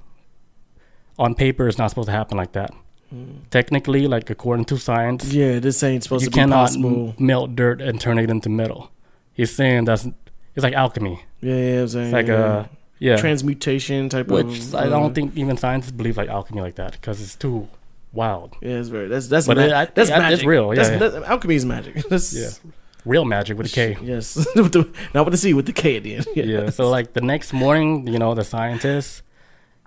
on paper is not supposed to happen like that hmm. technically, like according to science, Yeah, this ain't supposed you to be cannot possible. m- melt dirt and turn it into metal. He's saying that's it's like alchemy. Yeah, yeah, I'm saying. It's like yeah. a yeah, transmutation type of which of. I uh, don't think even scientists believe like alchemy like that because it's too wild. Yeah, it's very. That's that's But ma- it- I that's think magic. it's real, yeah, That's, yeah. that- alchemy is magic. That's, Yeah, real magic with a K. Yes, with the, not with the C, with the K at the end. yeah. So like the next morning, you know, the scientist,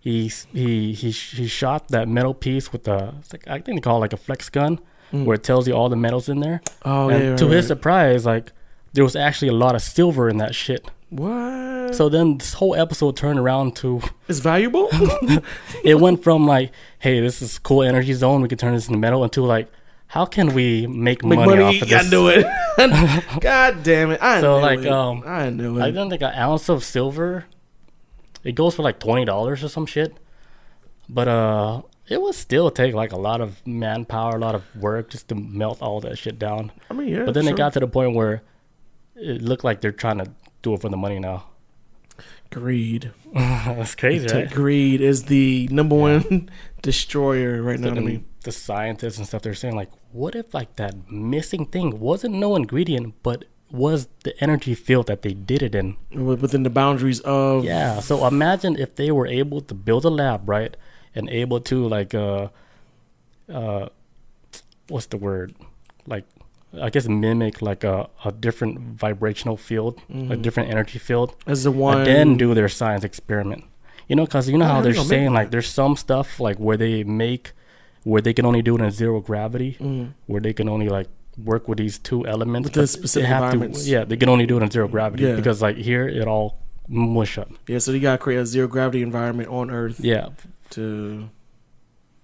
he he he he shot that metal piece with the like, I think they call it like a flex gun, Mm. where it tells you all the metals in there. Oh and yeah. right, to his right. surprise, like there was actually a lot of silver in that shit. what? So then this whole episode turned around to it's valuable. it went from like, hey, this is cool energy zone, we can turn this into metal, into like, how can we make, Make money, money. off of I this? knew it. God damn it! I So, knew like, it. um, I knew I it. don't think an ounce of silver, it goes for like twenty dollars or some shit. But uh, it would still take like a lot of manpower, a lot of work just to melt all that shit down. I mean, yeah. but then sure. it got to the point where it looked like they're trying to do it for the money now. greed. That's crazy, right? Greed is the number one destroyer right now. So to then me. the scientists and stuff they're saying like, what if like that missing thing wasn't no ingredient, but was the energy field that they did it in? Within the boundaries of Yeah. So imagine if they were able to build a lab, right, and able to like uh, uh, what's the word? Like, I guess mimic like a, a different vibrational field, a different energy field, as the one. and then do their science experiment. You know, because you know How how they they're gonna saying like there's some stuff like where they make where they can only do it in zero gravity, Mm. where they can only like work with these two elements. With the specific have to- environments. yeah, they can only do it in zero gravity Yeah. because like here it all mush up. Yeah, so you gotta create a zero gravity environment on Earth Yeah, to.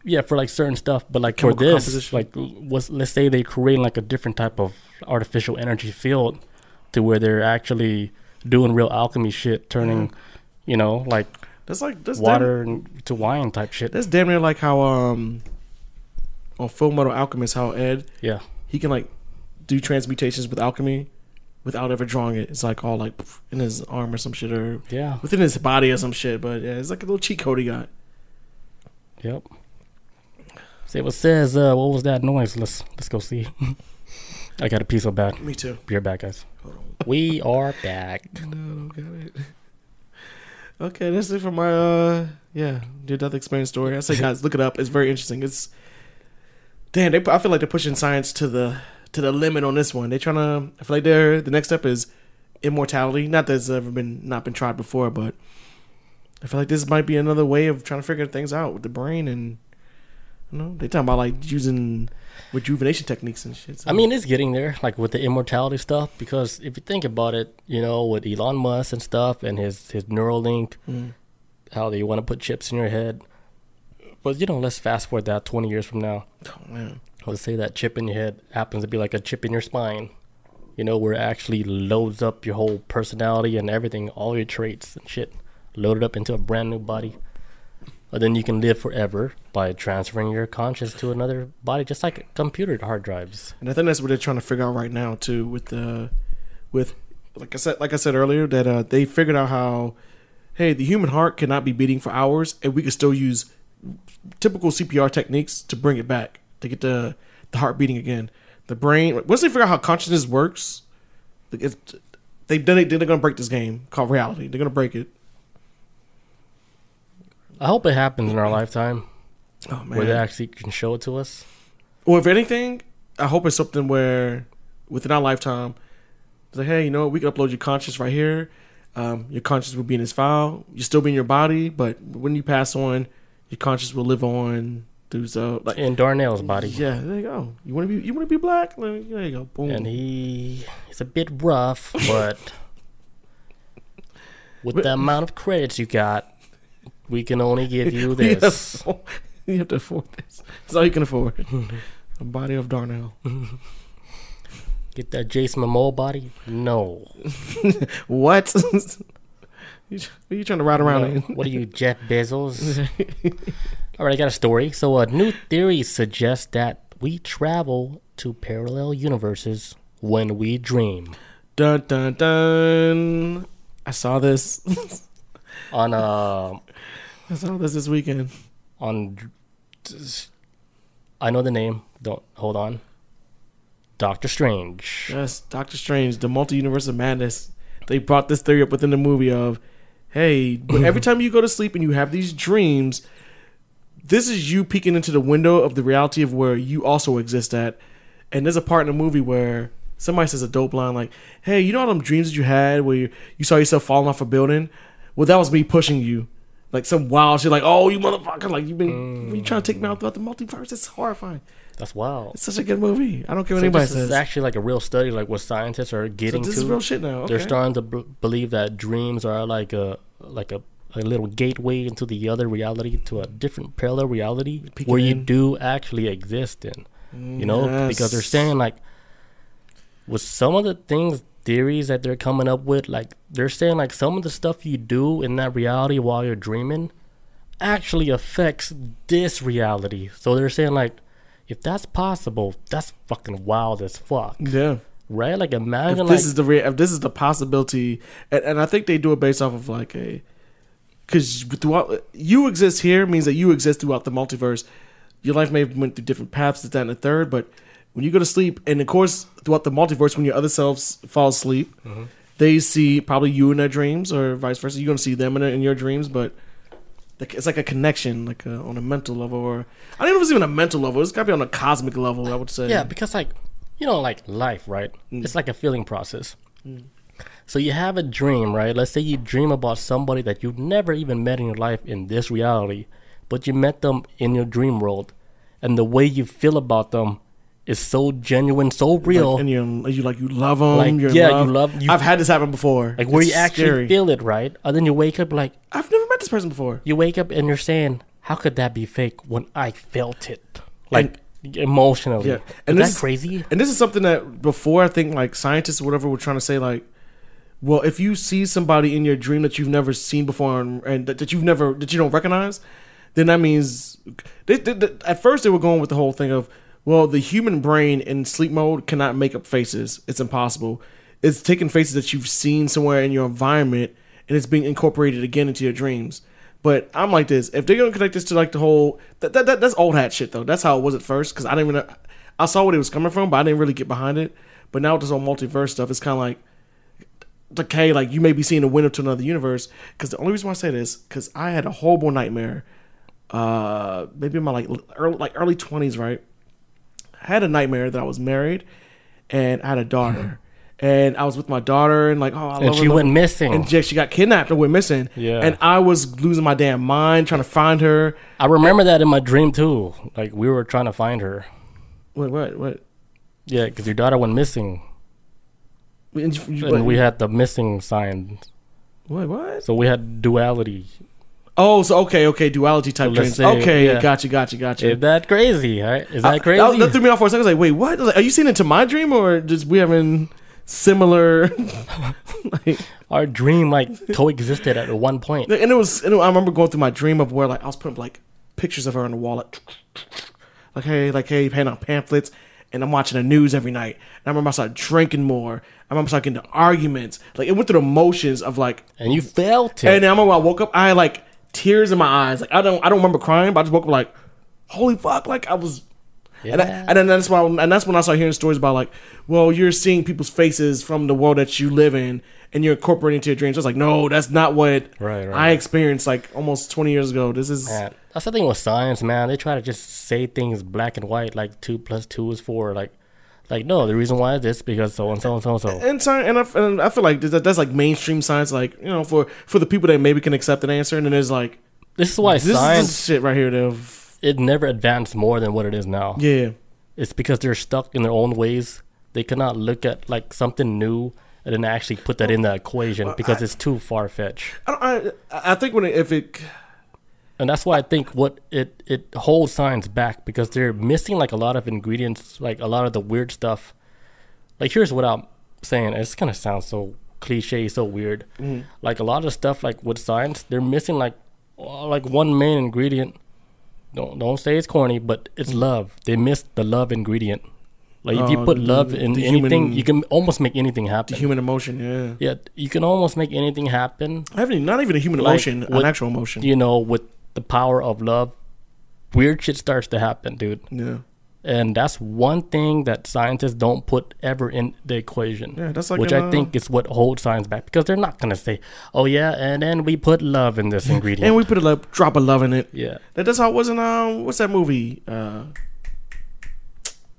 Yeah, for like certain stuff, but like for this, like was let's say they create like a different type of artificial energy field to where they're actually doing real alchemy shit, turning, you know, like That's like that's water to wine type shit. Damn, that's damn near like how um on Full Metal Alchemist, how Ed Yeah, he can like do transmutations with alchemy without ever drawing it. It's like all like in his arm or some shit or yeah, within his body or some shit. But yeah, it's like a little cheat code he got. yep. See what says. Uh, what was that noise? Let's let's go see. I got a piece of bad. Me too. Right back, guys. We are back. No, got it. Okay, that's it for my uh yeah near death experience story. I say guys look it up. It's very interesting. It's damn. They I feel like they're pushing science to the to the limit on this one. They're trying to. I feel like they're the next step is immortality. Not that it's ever been not been tried before, but I feel like this might be another way of trying to figure things out with the brain and you know they talking about like using rejuvenation techniques and shit. so- I mean, it's getting there, like with the immortality stuff. Because if you think about it, you know, with Elon Musk and stuff, and his his Neuralink, Mm. how they want to put chips in your head. But you know, let's fast forward that twenty years from now. oh man, Let's say that chip in your head happens to be like a chip in your spine. You know, where it actually loads up your whole personality and everything, all your traits and shit, loaded up into a brand new body. But then you can live forever by transferring your conscious to another body, just like computer hard drives. And I think that's what they're trying to figure out right now too, with the, with like I said, like I said earlier, that uh, they figured out how, hey, the human heart cannot be beating for hours, and we can still use typical CPR techniques to bring it back to get the the heart beating again. The brain. Once they figure out how consciousness works, they've done it. They're gonna break this game called reality. They're gonna break it. I hope it happens in our lifetime, Oh man. where they actually can show it to us. Or if anything, I hope it's something where within our lifetime, it's like, hey, you know what? We can upload your conscience right here. Um, your conscience will be in this file. You still be in your body, but when you pass on, your conscience will live on through so like In Darnell's body. yeah. There you go. You want to be you want to be black? There you go. Boom. and he he's a bit rough, but with the amount of credits you got, we can only give you have this. you have to afford this. That's all you can afford. A body of Darnell. Get that Jason Momoa body? No. What? you, are you trying to ride around No. in? What are you, Jeff Bezos? All right, I got a story. So, a new theory suggests that we travel to parallel universes when we dream. Dun dun dun. I saw this. On uh, I saw this this weekend. on I know the name. Don't hold on. Doctor Strange. Yes, Doctor Strange, the multi-universe of madness. They brought this theory up within the movie of, hey, but every time you go to sleep and you have these dreams, this is you peeking into the window of the reality of where you also exist at. And there's a part in the movie where somebody says a dope line like, "Hey, you know all them dreams that you had where you, you saw yourself falling off a building? Well, that was me pushing you." Like some wild shit, like, "Oh, you motherfucker! Like you've been you mm. trying to take me out throughout the multiverse? It's horrifying. That's wild. It's such a good movie. I don't care what So anybody this says. is actually like a real study, like what scientists are So getting this to. is real shit now. Okay. They're starting to b- believe that dreams are like a like a, a little gateway into the other reality, to a different parallel reality Peeking where you in. do actually exist in. You know, because they're saying like with some of the things theories that they're coming up with, like they're saying like some of the stuff you do in that reality while you're dreaming actually affects this reality. So they're saying like if that's possible, that's fucking wild as fuck. Yeah. Right? Like If imagine this like is the rea- if this is the possibility, and, and I think they do it based off of like a, because throughout you exist here means that you exist throughout the multiverse. Your life may have went through different paths, this, that, and the third, but when you go to sleep, and of course throughout the multiverse, when your other selves fall asleep, Mm-hmm. they see probably you in their dreams, or vice versa. You're gonna see them in, in your dreams, but it's like a connection, like a, on a mental level, or I don't know if it's even a mental level. It's got to be on a cosmic level. I would say. Yeah, because like you know, like life, right? Mm. It's like a feeling process. So you have a dream, right? Let's say you dream about somebody that you've never even met in your life in this reality, but you met them in your dream world, and the way you feel about them is so genuine, so real, Like, and you you like you love them. Like, yeah, you love. love- you- I've had this happen before. like where It's you actually scary. feel it, right? And then you wake up like I've never met this person before. you wake up and you're saying, "How could that be fake when I felt it?" Like emotionally. Yeah, and and is this that crazy? And this is something that before I think like scientists or whatever were trying to say like, well, if you see somebody in your dream that you've never seen before and, and that, that you've never that you don't recognize, then that means they, they, they- at first they were going with the whole thing of well, the human brain in sleep mode cannot make up faces. It's impossible. It's taking faces that you've seen somewhere in your environment and it's being incorporated again into your dreams. But I'm like this. If they're gonna connect this to like the whole that, that, that that's old hat shit though. That's how it was at first because I didn't even I saw what it was coming from, but I didn't really get behind it. But now with this whole multiverse stuff, it's kind of like okay, like you may be seeing a window to another universe. Because the only reason why I say this because I had a horrible nightmare. Uh, maybe in my like early, like early twenties, right? I had a nightmare that I was married and I had a daughter. And I was with my daughter, and like, oh, I And love her, she love went her. missing. And she got kidnapped and went missing. Yeah. And I was losing my damn mind trying to find her. I remember that in my dream too. Like we were trying to find her. What? What? What? Yeah, because your daughter went missing, And you- and we had the missing sign. what? What? So we had duality. Oh, so okay, okay, duality type let's dreams. say, okay, yeah. gotcha, gotcha, gotcha. Is that crazy? Right? Is that crazy? That, that threw me off for a second. I was like, wait, what? Like, are you seeing into my dream or just we having similar? like, Our dream like coexisted at one point. and it was. And I remember going through my dream of where like I was putting like pictures of her on the wall, like, like hey, like hey, handing out pamphlets, and I'm watching the news every night. And I remember I started drinking more. I remember I started getting into arguments. Like it went through the motions of like And you felt it. And I remember when I woke up, I like tears in my eyes. Like I don't, I don't remember crying, but I just woke up like, holy fuck! Like I was, and, I, Yeah. and then that's why, and that's when I started hearing stories about like, well, you're seeing people's faces from the world that you live in, and you're incorporating into your dreams. I was like, no, that's not what Right, right. I experienced like almost 20 years ago. This is Man, that's the thing with science, man. They try to just say things black and white, like two plus two is four. Like, like no, the reason why is this because so and so and so and so. and so, and I, and I feel like that, that's like mainstream science, like you know, for for the people that maybe can accept an answer, and then there's like This is why this, science this shit right here. That it never advanced more than what it is now. yeah, It's because they're stuck in their own ways. They cannot look at like something new and then actually put that in the equation because it's too far fetched. I, don't, I I think when it, if it And that's why I think what it it holds science back because they're missing like a lot of ingredients, like a lot of the weird stuff. Like here's what I'm saying. It's gonna sound so cliche, so weird. Like a lot of stuff, like with science, they're missing like uh, like one main ingredient. Don't don't say it's corny, but it's love. They missed the love ingredient. Like if you Oh, put the- love in the anything, human- you can almost make anything happen. the human emotion, yeah. yeah, you can almost make anything happen. I haven't not even a human Like, emotion, an with- actual emotion. You know, with the power of love, weird shit starts to happen, dude. yeah. and that's one thing that scientists don't put ever in the equation. Yeah, that's like which in, I uh, think is what holds science back because they're not gonna say, "Oh yeah," and then we put love in this ingredient. And we put a lo- drop of love in it. yeah, That that's how it was in um what's that movie? Uh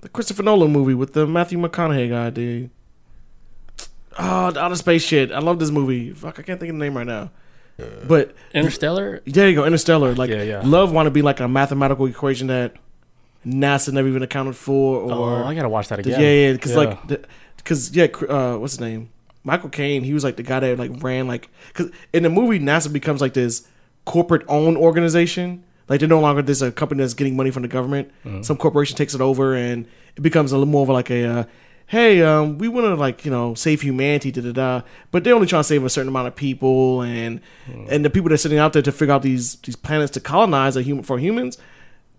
the Christopher Nolan movie with the Matthew McConaughey guy, dude. Oh, the outer space shit. I love this movie. Fuck, I can't think of the name right now. But Interstellar. there you go, Interstellar. Like Yeah, yeah. love want to be like a mathematical equation that NASA never even accounted for or oh, I gotta watch that again. yeah, yeah, because like, because yeah, cr- uh, what's his name? Michael Caine. He was like the guy that like ran like because in the movie NASA becomes like this corporate owned organization. Like they're no longer this a company that's getting money from the government. Some corporation takes it over and it becomes a little more of like a. Uh, Hey, um, we want to like you know save humanity, da da da. But they're only trying to save a certain amount of people, and and the people that are sitting out there to figure out these these planets to colonize a human for humans,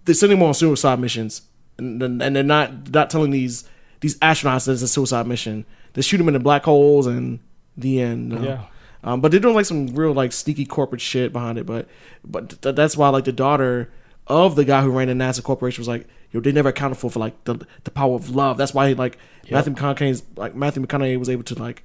they're sending them on suicide missions, and, and they're not not telling these these astronauts that it's a suicide mission. They shoot them in the black holes and the end. Yeah. Um, but they're doing like some real like sneaky corporate shit behind it. But but th- that's why like the daughter of the guy who ran the NASA corporation was like, yo, they never accounted for for like the the power of love. That's why like Matthew McConaughey's like Matthew McConaughey was able to like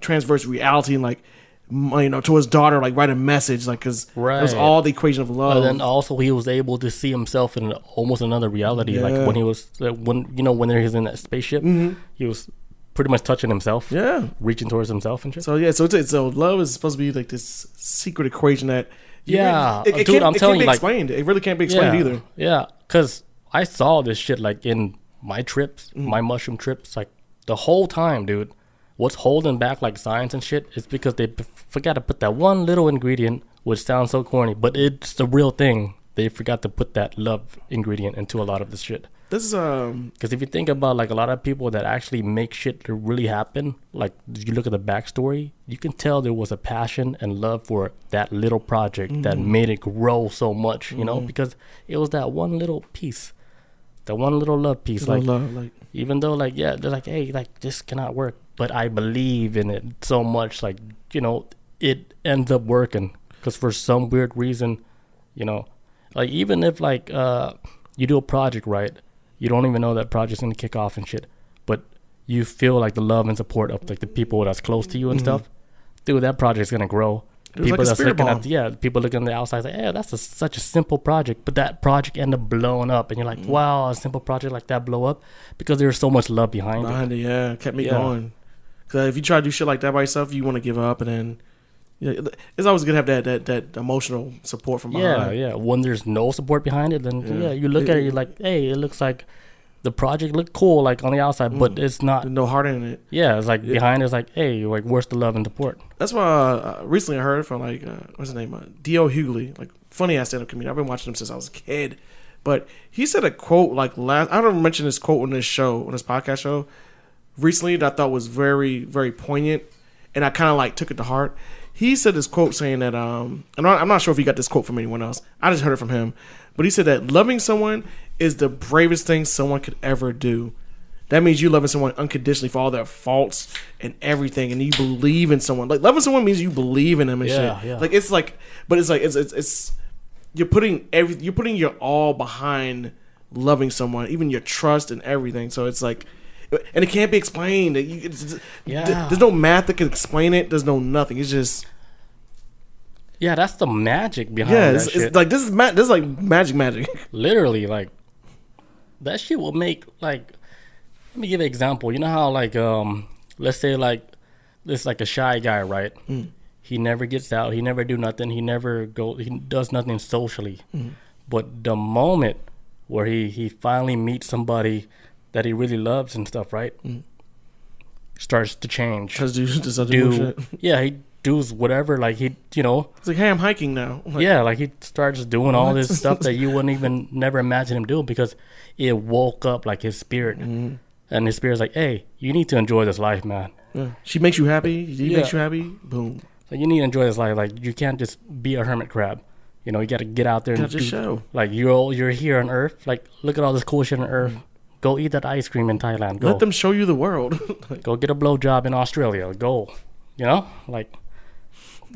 transverse reality and like you know to his daughter like write a message like because it was all the equation of love. But then also he was able to see himself in almost another reality. Yeah. Like when he was like, when you know when he was in that spaceship, mm-hmm. he was pretty much touching himself, yeah. reaching towards himself and shit. So yeah, so it's, so love is supposed to be like this secret equation that Yeah, it, it dude, can't, I'm telling you, like- explained. It really can't be explained yeah, either. Yeah, because I saw this shit like in my trips, Mm. my mushroom trips, like the whole time, dude. What's holding back like science and shit is because they p- forgot to put that one little ingredient, which sounds so corny, but it's the real thing. They forgot to put that love ingredient into a lot of this shit. This is um Because if you think about like a lot of people that actually make shit to really happen, like you look at the backstory, you can tell there was a passion and love for that little project that Mm-hmm. made it grow so much, you know, because it was that one little piece, that one little love piece. like, love, like even though like yeah, they're like hey, like this cannot work, but I believe in it so much, like you know, it ends up working because for some weird reason, you know, like even if like uh you do a project right, you don't even know that project's gonna kick off and shit, but you feel like the love and support of like the people that's close to you and stuff, dude, that project's gonna grow. Was like a that's spirit looking bomb. at yeah, people looking on the outside like, yeah, that's a, such a simple project, but that project ended up blowing up, and you're like, Mm. wow, a simple project like that blow up because there's so much love behind it. behind it, yeah, kept me Yeah. going. Because if you try to do shit like that by yourself, you want to give up, and then yeah, it's always good to have that that that emotional support from Yeah, behind. yeah. When there's no support behind it, then Yeah. yeah, you look at it, you're like, hey, it looks like the project looked cool, like on the outside, but Mm. it's not. no heart in it. Yeah, it's like Yeah. behind it's like, hey, like where's the love and support? That's why uh, recently I heard from like uh, what's his name, uh, D.L. Hughley, like funny ass stand up comedian. I've been watching him since I was a kid, but he said a quote like last. I don't mention this quote on this show on this podcast show recently that I thought was very very poignant, and I kind of like took it to heart. He said this quote saying that um, I'm not, I'm not sure if he got this quote from anyone else. I just heard it from him, but he said that loving someone is the bravest thing someone could ever do. That means you loving someone unconditionally for all their faults and everything, and you believe in someone. Like loving someone means you believe in them and Yeah, shit. yeah. Like it's like, but it's like it's it's, it's you're putting every you're putting your all behind loving someone, even your trust and everything. So it's like, and it can't be explained. You, it's, Yeah. there's no math that can explain it. There's no nothing. It's just Yeah, that's the magic behind yeah. that It's, it's like this is ma- this is like magic, magic. Literally, like that shit will make like. Let me give an example. You know how like um, let's say like this like a shy guy, right? Mm. He never gets out. He never do nothing. He never go. He does nothing socially. Mm. But the moment where he he finally meets somebody that he really loves and stuff, right? Mm. Starts to change. Because do Do yeah, he does whatever. Like he, you know, It's like, hey, I'm hiking now. Like, yeah, like he starts doing all What? this stuff that you wouldn't even never imagine him doing because it woke up like his spirit, Mm-hmm. and his spirit's like, "Hey, you need to enjoy this life, man. yeah. She makes you happy. He Yeah. makes you happy. Boom. So you need to enjoy this life. Like you can't just be a hermit crab. You know, you got to get out there and do, show. like you're all- you're here on Earth. Like look at all this cool shit on Earth. Go eat that ice cream in Thailand. Go Let them show you the world. Go get a blowjob in Australia. Go, you know, like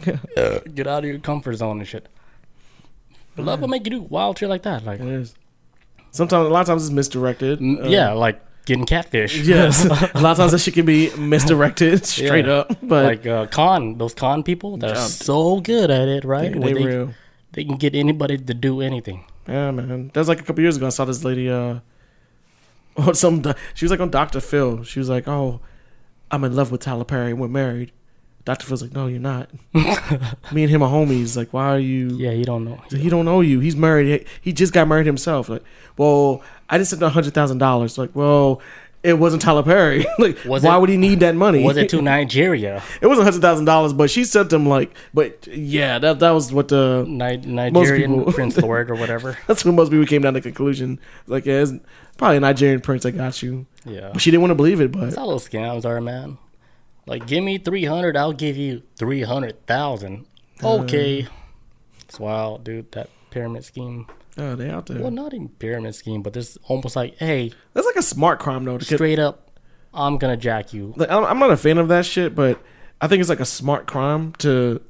get out of your comfort zone and shit. But love will make you do wild shit like that. Like it is. Sometimes, a lot of times, it's misdirected. Uh, yeah, like getting catfish. Yes. a lot of times that shit can be misdirected straight Yeah. up. But like uh, con those con people that are Yeah. so good at it, right? they, Where they real. they can get anybody to do anything. Yeah, man. That was like a couple years ago. I saw this lady. Uh, some she was like on Dr. Phil. She was like, "Oh, I'm in love with Tyler Perry. We're married." Dr. Phil's like, "No, you're not. Me and him are homies. Like, why are you? Yeah, he don't know. He don't know you. He's married. He, he just got married himself. Like, well, I just sent a hundred thousand dollars. Like, well, it wasn't Tyler Perry. like, Was why it- would he need that money? Was it to Nigeria? it was a hundred thousand dollars, but she sent him like, but yeah, that that was what the Ni- Nigerian people- Prince Lord or whatever. that's when most people came down to the conclusion. Like, yeah, it's probably a Nigerian prince that got you. Yeah. But she didn't want to believe it. That's But how those scams are, man. Like, give me 300, I'll give you 300,000. Okay. It's wild, dude. That pyramid scheme. oh, they out there. Well, not even pyramid scheme, but there's almost like, hey, That's like a smart crime though. straight up, I'm going to jack you. Like, I'm I'm not a fan of that shit, but I think it's like a smart crime to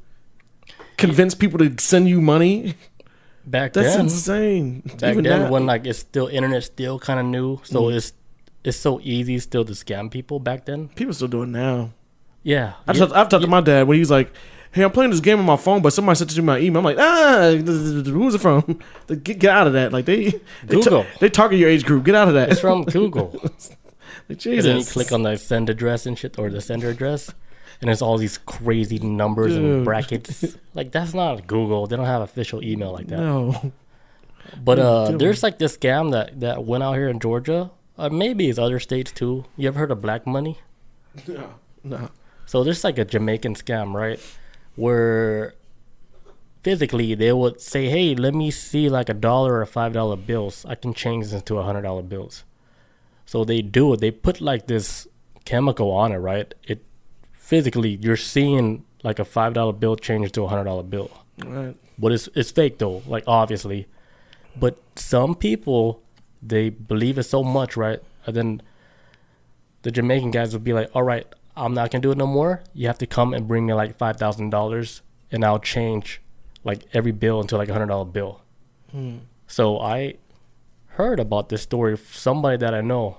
convince people to send you money. Back then. That's then, insane. back Even then that. when like it's still internet still kind of new, so Mm. it's it's so easy still to scam people back then. people still do it now. Yeah, I talked, I've talked to my dad when he's like, "Hey, I'm playing this game on my phone, but somebody sent it to my email." I'm like, "Ah, who's it from? Get, get out of that!" Like they, they, ta- Google. they target your age group. Get out of that. it's from Google. Like, And Jesus. then you click on the send address and shit, or the sender address, and there's all these crazy numbers Dude. and brackets. like that's not Google. They don't have official email like that. no. But uh, there's like this scam that that went out here in Georgia. Uh, maybe it's other states too. You ever heard of black money? no, no. So there's like a Jamaican scam, right? Where physically they would say, "Hey, let me see like a dollar or five dollar bills. I can change this into a hundred dollar bills." So they do it. They put like this chemical on it, right? It physically you're seeing like a five dollar bill change to a hundred dollar bill, Right. but it's it's fake though, like obviously. But some people they believe it so much, right? And then the Jamaican guys would be like, "All right, I'm not gonna do it no more. You have to come and bring me like five thousand dollars, and I'll change like every bill into like a hundred dollar bill." Hmm. So I heard about this story from somebody that I know.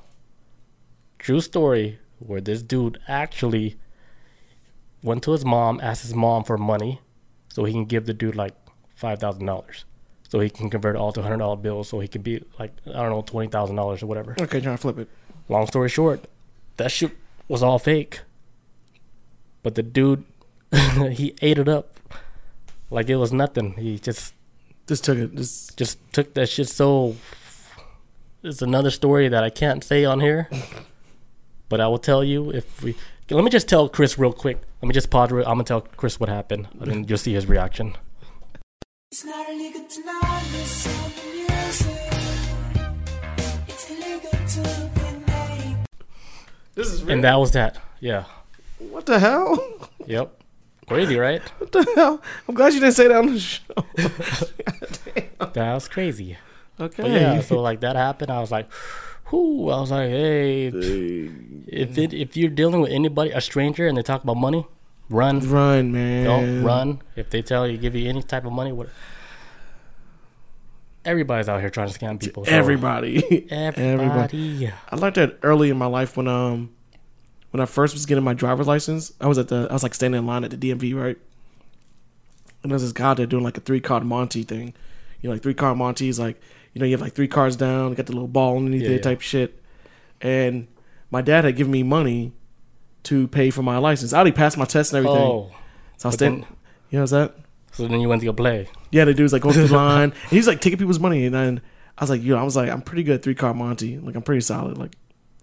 True story, where this dude actually went to his mom, asked his mom for money, so he can give the dude like five thousand dollars, so he can convert all to hundred dollar bills, so he could be like I don't know twenty thousand dollars or whatever. Okay, trying to flip it. Long story short, that shit was all fake. But the dude, he ate it up like it was nothing. He just Just took it. Just just took that shit so. It's another story that I can't say on here, but I will tell you if we. Let me just tell Chris real quick. Let me just pause. Real, I'm gonna tell Chris what happened, and then you'll see his reaction. This is real. And that was that. Yeah. what the hell? Yep. Crazy, right? What the hell? I'm glad you didn't say that on the show. That was crazy. Okay. But yeah, so like that happened. I was like, whoo. I was like, hey, if it, if you're dealing with anybody, a stranger, and they talk about money, run. Run, man. Don't run. If they tell you, give you any type of money, what? Everybody's out here trying to scam people. so- Everybody. Everybody. I learned that early in my life when um when I first was getting my driver's license. I was at the I was like standing in line at the DMV, right? And there's this guy there doing like a three card Monty thing. You know, like three card Monty's like you know, you have like three cards down, got the little ball underneath Yeah, it yeah. type shit. And my dad had given me money to pay for my license. I already passed my test and everything. Oh, so I was then- standing you know what's that? So then you went to go play. Yeah, the dude's like going through the line. And he's like taking people's money, and then I was like, yo, I was like, I'm pretty good at three card Monty. Like I'm pretty solid. Like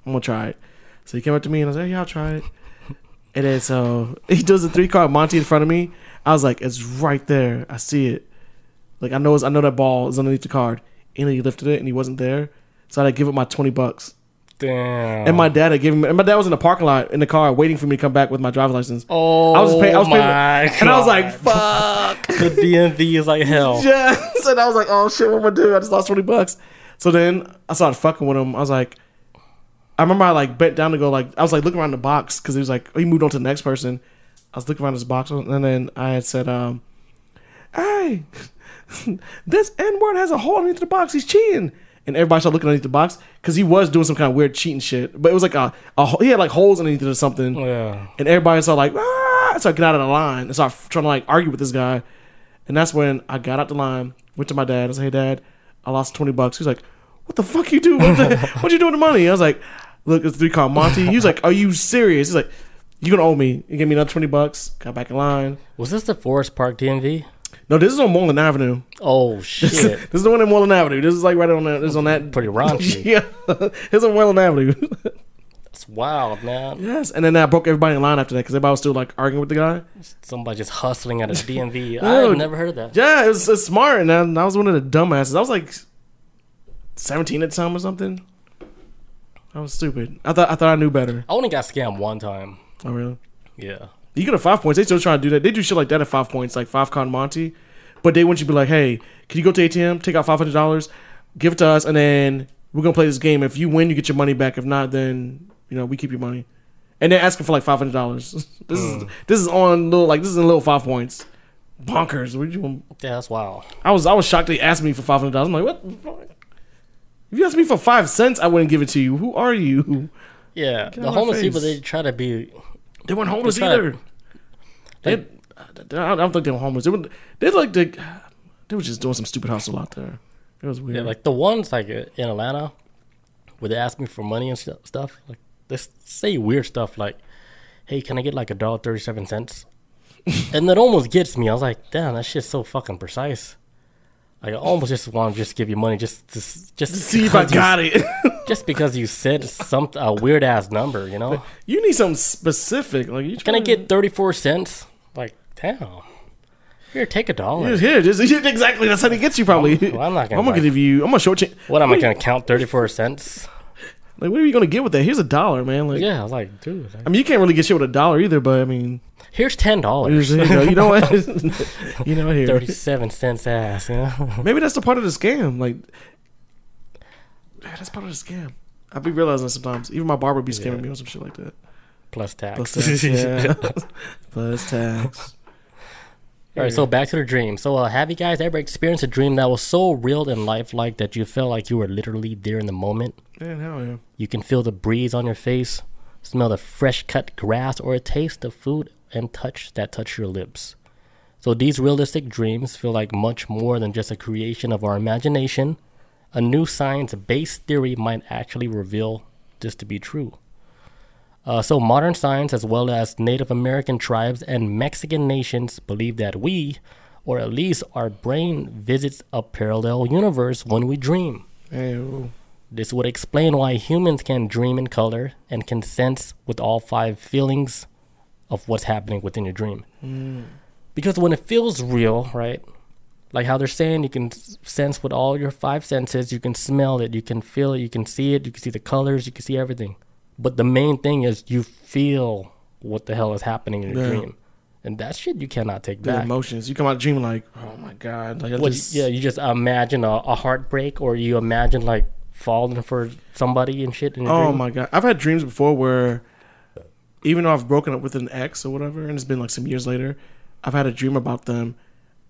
I'm gonna try it. So he came up to me and I was like, yeah, I'll try it. And then so he does a three card Monty in front of me. I was like, it's right there. I see it. Like I know, it's, I know that ball is underneath the card. And he lifted it, and he wasn't there. So I had to give up my twenty bucks. Damn. And my dad had given me. And my dad was in the parking lot in the car waiting for me to come back with my driver's license. Oh, I was paying. I was paying, my and I was like, fuck. the DMV is like hell. Yes. And I was like, oh shit, what am I do? I just lost 20 bucks. So then I started fucking with him. I was like, I remember I like bent down to go like, I was like looking around the box because he was like, he moved on to the next person. I was looking around this box and then I had said, um, hey, this N word has a hole underneath the box. He's cheating. And everybody started looking underneath the box because he was doing some kind of weird cheating shit. But it was like a, a he had like holes underneath it or something, Yeah. and everybody started like ah, so I get out of the line and start trying to like argue with this guy, and that's when I got out the line, went to my dad, I said, "Hey, dad, I lost twenty bucks." He's like, "What the fuck you do? What the, what you doing with the money?" I was like, "Look, it's three called Monty." He was like, "Are you serious?" He's like, "You gonna owe me?" He gave me another twenty bucks. Got back in line. Was this the Forest Park DMV? No, this is on Moreland Avenue. Oh shit! this shit! is the one in Moreland Avenue. This is like right on that. This is on that. Pretty raunchy. yeah, it's on Moreland Avenue. That's wild, man. yes, and then I broke everybody in line after that because everybody was still like arguing with the guy. Somebody just hustling at a DMV. Dude. I've never heard of that. Yeah, it was, it's smart, and I, I was one of the dumbasses. I was like seventeen at the time or something. I was stupid. I thought I thought I knew better. I only got scammed one time. Oh really? Yeah. You get a five points. They still trying to do that. They do shit like that at five points, like five con Monty. But they want you to be like, hey, can you go to ATM, take out five hundred dollars, give it to us, and then we're gonna play this game. If you win, you get your money back. If not, then you know we keep your money. And they're asking for like five hundred dollars. this is mm. this is on little like this is in little five points. Bonkers. What you want? Yeah, that's wild. I was I was shocked they asked me for five hundred dollars. I'm like, what? the fuck? If you asked me for five cents, I wouldn't give it to you. Who are you? Yeah, out the of my homeless people they try to be. They weren't homeless They either. They, I don't think they were homeless. They were, they like they, they were just doing some stupid hustle out there. It was weird. Yeah, like the ones like in Atlanta, where they ask me for money and stu- stuff. Like they say weird stuff like, "Hey, can I get like a dollar thirty-seven cents?" and that almost gets me. I was like, "Damn, that shit's so fucking precise." Like, I almost just want to just give you money just to just See if I got it. just because you said some a weird ass number, you know? you need something specific. Like you Can I get thirty-four cents? Like, damn. Here, take a dollar. Here's here. Just, exactly. That's how he gets you. Probably. Well, I'm not gonna I'm gonna give you. I'm gonna short change. What am I gonna count thirty-four cents? Like, what are you gonna get with that? Here's a dollar, man. Like, Yeah, I was like, dude. I mean, you can't really get shit with a dollar either. But I mean, Here's ten dollars. you, know, you know what? you know here. Thirty-seven cents ass. You know? Maybe that's the part of the scam. Like, yeah, that's part of the scam. I be realizing sometimes. Even my barber be scamming Yeah. me on some shit like that. Plus tax. Plus tax. yeah. Plus tax. All right, so back to the dream. So, uh, have you guys ever experienced a dream that was so real and lifelike that you felt like you were literally there in the moment? Man, hell yeah. You can feel the breeze on your face, smell the fresh cut grass, or taste the food and touch that touch your lips. So, these realistic dreams feel like much more than just a creation of our imagination. A new science based theory might actually reveal this to be true. Uh, so, modern science, as well as Native American tribes and Mexican nations, believe that we, or at least our brain, visits a parallel universe when we dream. Ooh. This would explain why humans can dream in color and can sense with all five feelings of what's happening within your dream. Because when it feels real, right? Like how they're saying, you can sense with all your five senses. You can smell it, you can feel it, you can see it, you can see the colors, you can see everything. But the main thing is you feel what the hell is happening in your Yeah. dream, and that shit you cannot take The back. emotions. You come out dreaming like, oh my god. Like, What, just, yeah, you just imagine a, a heartbreak, or you imagine like falling for somebody and shit Oh dream. my god. I've had dreams before where even though I've broken up with an ex or whatever, and it's been like some years later, I've had a dream about them,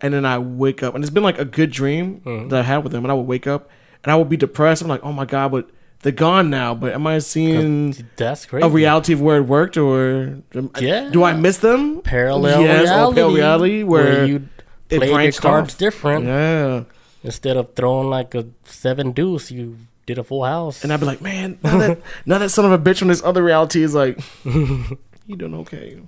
and then I wake up, and it's been like a good dream Mm-hmm. that I had with them, and I would wake up, and I would be depressed. I'm like, oh my god, but they're gone now. But am I seeing That's crazy. a reality of where it worked, or Yeah. do I miss them? parallel Yes, reality, parallel reality where you it play your cards off. different. Yeah, Instead of throwing like a seven deuce, you did a full house. and I'd be like, man, now that now that son of a bitch from this other reality is like, you doing okay?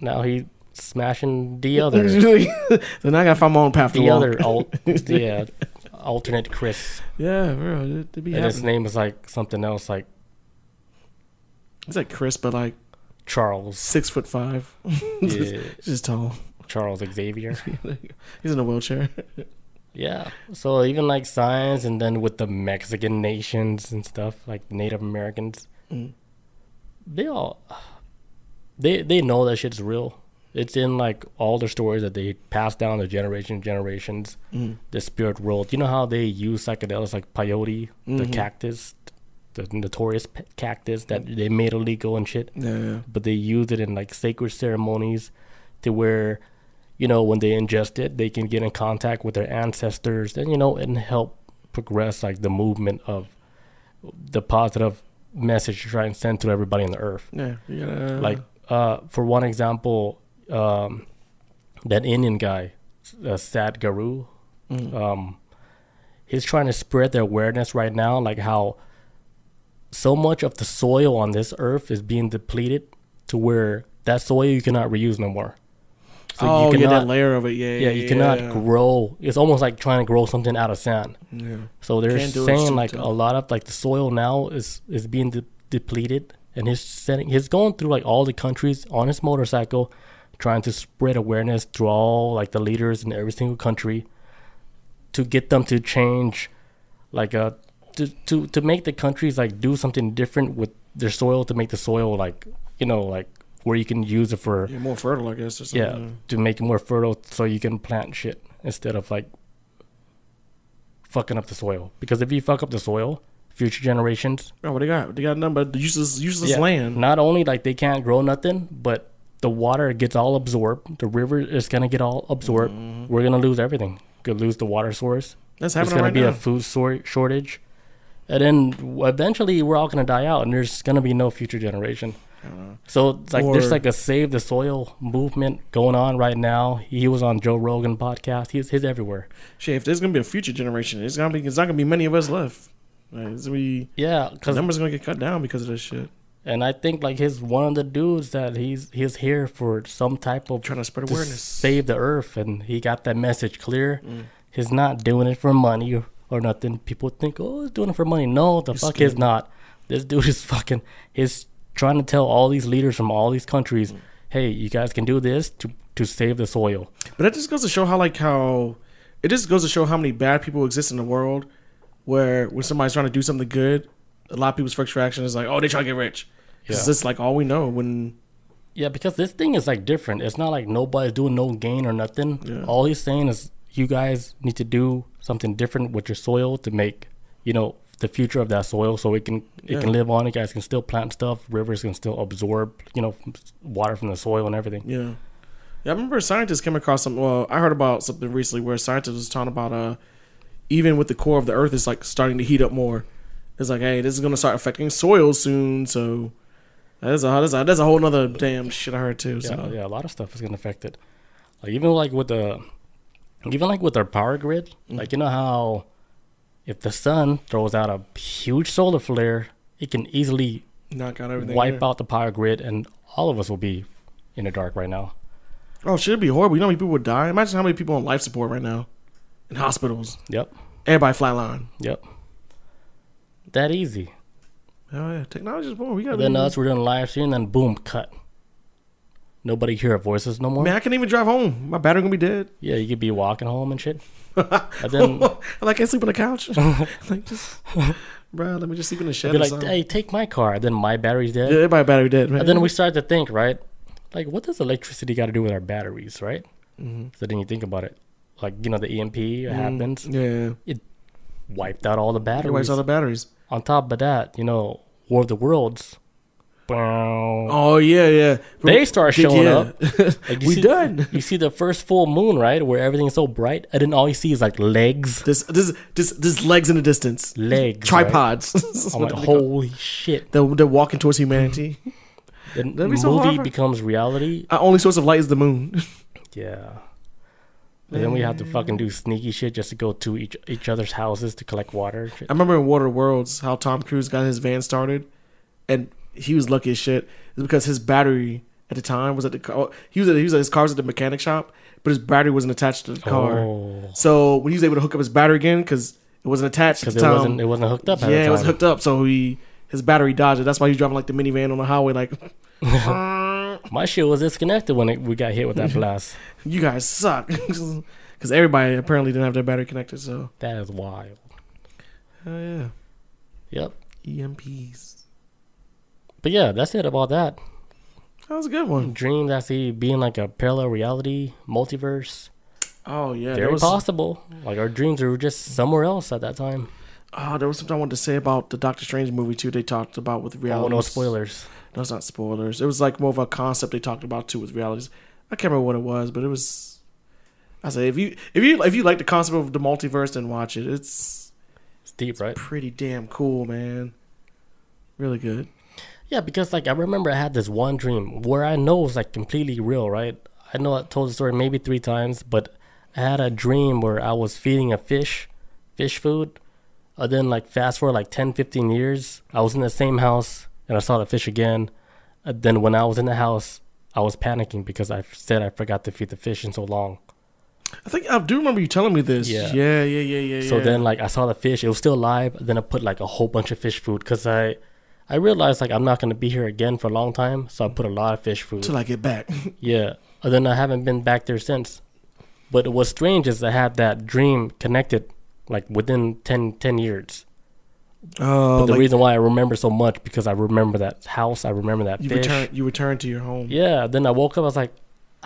now he smashing the other, then I gotta find my own path the other, al- yeah, alternate Chris. Yeah, bro. It, it be And his name is like something else, like It's like Chris, but like Charles. six foot five. Yeah, just tall. Charles Xavier. He's in a wheelchair. Yeah. So even like science, and then with the Mexican nations and stuff, like Native Americans, Mm. they all they they know that shit's real. It's in like all the stories that they pass down to generation generations. Mm. The spirit world. You know how they use psychedelics like peyote, the Mhm. cactus, the notorious cactus that they made illegal and shit Yeah, yeah. but they use it in like sacred ceremonies to where you know when they ingest it they can get in contact with their ancestors and you know and help progress like the movement of the positive message to try and send to everybody on the earth. Yeah, you gotta like uh, for one example, um, that Indian guy, uh, Sadhguru, Mm. um, he's trying to spread the awareness right now, like how so much of the soil on this earth is being depleted to where that soil you cannot reuse no more. So oh you yeah, cannot, that layer of it. Yeah, yeah, you cannot grow. It's almost like trying to grow something out of sand. Yeah. So they're Can't do it, saying like a lot of like the soil now is is being de- depleted, and he's sending he's going through like all the countries on his motorcycle, trying to spread awareness through all like the leaders in every single country, to get them to change, like uh to to to make the countries like do something different with their soil to make the soil like you know like where you can use it for Yeah, more fertile, I guess. Or yeah to make it more fertile so you can plant shit instead of like fucking up the soil because if you fuck up the soil future generations Oh, what they got? They got nothing but useless, useless yeah, land. not only like they can't grow nothing but the water gets all absorbed the river is gonna get all absorbed Mm-hmm. we're gonna lose everything could lose the water source That's there's happening gonna right be now. a food sor- shortage and then eventually we're all gonna die out and there's gonna be no future generation so it's like there's like a save the soil movement going on right now. He was on Joe Rogan podcast. He's he's everywhere. Shit, if there's gonna be a future generation, it's gonna be. It's not gonna be many of us left. Like, it's gonna be Yeah, the because numbers gonna get cut down because of this shit. And I think like he's one of the dudes that he's he's here for some type of Trying to spread to awareness. save the earth, and he got that message clear. Mm. He's not doing it for money or, or nothing. People think, oh, he's doing it for money. No, the He's fuck he's scared. not. This dude is fucking. He's trying to tell all these leaders from all these Mm. countries, hey, you guys can do this to to save the soil. But that just goes to show how like how it just goes to show how many bad people exist in the world. Where when somebody's trying to do something good, a lot of people's first reaction is like, "Oh, they trying to get rich." Yeah. It's just like all we know when Yeah, because this thing is like different. It's not like nobody's doing no gain or nothing. Yeah. All he's saying is you guys need to do something different with your soil to make, you know, the future of that soil so it can it Yeah. can live on. You guys can still plant stuff. Rivers can still absorb, you know, water from the soil and everything. Yeah. Yeah, I remember scientists came across some. Well, I heard about something recently where scientists was talking about uh, even with the core of the Earth is like starting to heat up more. It's like, hey, this is gonna start affecting soil soon. So that's a that's a, that's a whole nother damn shit I heard too. Yeah, So yeah, a lot of stuff is gonna affect it. Like even like with the, even like with our power grid, Mm. like you know how, if the sun throws out a huge solar flare, it can easily knock out everything. wipe there. out the power grid, and all of us will be in the dark right now. Oh, shit, it'd be horrible. You know how many people would die? Imagine how many people on life support right now, in hospitals. Yep, Everybody flatline. yep. That easy. Oh yeah, technology is boom. We got. Then us, we're doing live stream, then boom, cut. Nobody hear our voices no more. Man, I can't even drive home. My battery gonna be dead. Yeah, you could be walking home and shit. and then like I can't sleep on the couch. like just, bro, let me just sleep in the shed. be like, something. "Hey, take my car." Then my battery's dead. yeah, everybody battery dead. Man. And then we start to think, right? Like, what does electricity got to do with our batteries, right? Mm-hmm. So then you think about it. Like, you know, the EMP happens, Yeah, wiped out all the it batteries. wipes all the batteries. On top of that, you know, War of the Worlds. Oh yeah, yeah. They start showing up. Like, we see, done. You see the first full moon, right? Where everything's so bright, and then all you see is like legs, This this this this legs in the distance. legs. Tripods. That's I'm like, holy shit! They're, they're walking towards humanity. The be movie becomes reality. Our only source of light is the moon. Yeah. Then we have to fucking do sneaky shit just to go to each each other's houses to collect water. and shit. I remember in War of the Worlds how Tom Cruise got his van started, and he was lucky as shit. It's because his battery at the time was at the car. Oh, he was at, he was at his car was at the mechanic shop, but his battery wasn't attached to the car. Oh, So when he was able to hook up his battery again because it wasn't attached at because the it time. wasn't it wasn't hooked up. At yeah, the it was time. hooked up. So he his battery dodged it. That's why he was driving like the minivan on the highway. Like My shit was disconnected when it, we got hit with that blast. you guys suck because everybody apparently didn't have their battery connected. So That is wild. hell yeah, Yep. EMPs. But yeah, that's it about that. That was a good one. Dreams I see being like a parallel reality, multiverse. Oh yeah, Very was possible. Like our dreams were just somewhere else at that time. oh there was something I wanted to say about the Doctor Strange movie too. They talked about with reality. Oh, no spoilers. No, it's not spoilers. It was like more of a concept they talked about too with realities. I can't remember what it was, but it was. I say if you if you if you like the concept of the multiverse, then watch it. It's It's deep, right? Pretty damn cool, man. Really good. Yeah, because like I remember I had this one dream where I know it was like completely real, right? I know I told the story maybe three times, but I had a dream where I was feeding a fish, fish food. And then like fast forward like 10, 15 years, I was in the same house and I saw the fish again. And then when I was in the house, I was panicking because I said I forgot to feed the fish in so long. I think I do remember you telling me this. Yeah. Yeah, yeah, yeah, yeah. So yeah. then like I saw the fish, it was still alive. Then I put like a whole bunch of fish food because I, I realized like I'm not gonna be here again for a long time, so I put a lot of fish food. till I get back. Yeah. And then I haven't been back there since. But what's strange is I had that dream connected like within 10, 10 years. Oh, But the like reason why I remember so much because I remember that house, I remember that you fish. return you return to your home. Yeah. Then I woke up, I was like,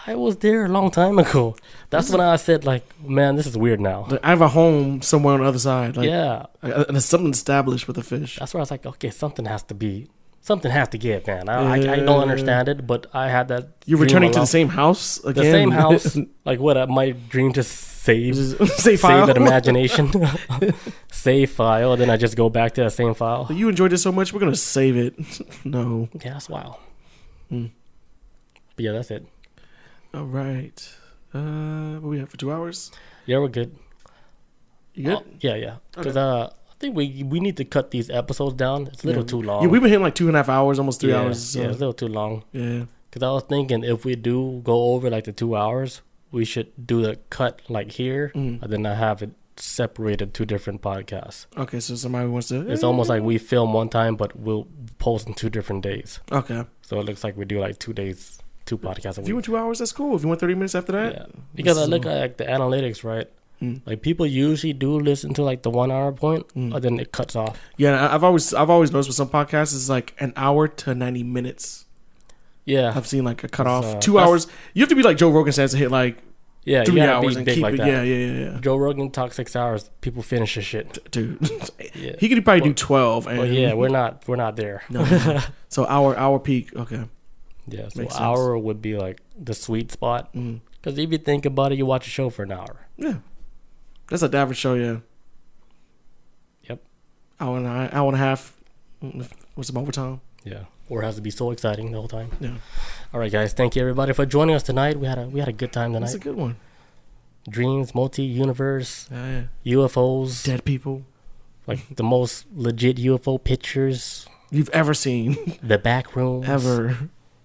I was there a long time ago. That's when I said like, man, this is weird now. Like, I have a home somewhere on the other side. Like, yeah. uh, and there's something established with the fish. That's where I was like, okay, something has to be, something has to give, man. I, I, I don't understand it, but I had that. You're returning to the same house again. the same house. like what? Uh, my dream to saved Save file. save that imagination, save file. Then I just go back to that same file. you enjoyed it so much, we're gonna save it. no. Yeah, that's wild. Hmm. But yeah, that's it. All right. Uh, what we have for two hours? Yeah, we're good. You good? Oh, yeah, yeah. Because uh, I think we we need to cut these episodes down. It's a little Yeah. too long. Yeah, we've been hitting like two and a half hours, almost three yeah, hours. So. Yeah, it's a little too long. yeah. Because I was thinking if we do go over like the two hours, we should do the cut like here, Mm. and then I have it separated two different podcasts. Okay, so somebody wants to. It's almost like we film one time, but we'll post in two different days. Okay. So it looks like we do like two days, two podcasts a If you went two hours, that's cool. If you went 30 minutes after that, Yeah, because I look at like the analytics, right? Mm. Like people usually do listen to like the one hour point, Mm. and then it cuts off. Yeah, I've always I've always noticed with some podcasts it's like an hour to 90 minutes. Yeah, I've seen like a cutoff. uh, two hours. You have to be like Joe Rogan says to hit like yeah, three hours and keep like it. that. Yeah, yeah, yeah, yeah. Joe Rogan talks six hours. People finish his shit. Dude, Yeah, he could probably do 12. And but yeah, we're not we're not there. no, no. so hour hour peak. Okay. Yeah, so Makes sense. hour would be like the sweet spot. Mm. Because if you think about it, you watch a show for an hour. Yeah, that's a average show. Yeah. Yep. Hour and a, hour and a half. What's some overtime? Yeah, or has to be so exciting the whole time. Yeah, All right, guys, thank you everybody for joining us tonight. We had a we had a good time tonight. that's tonight. a good one. Dreams, multi universe, Yeah, yeah. UFOs, Dead people like the most legit UFO pictures, you've ever seen the back rooms. ever.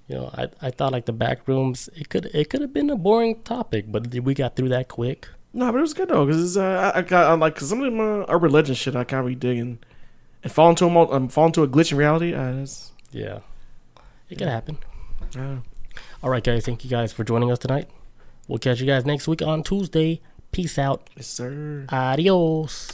You know, I, I thought like the back rooms. It could it could have been a boring topic, but we got through that quick. No, but it was good though, cause uh, I, I got I like cause some of my urban legend shit I of be digging, and fall into a mul- um, fall into a glitch in reality. Uh, that's, Yeah, it could happen. uh, All right, guys. Thank you guys for joining us tonight. We'll catch you guys next week on Tuesday. Peace out. yes, sir. Adios.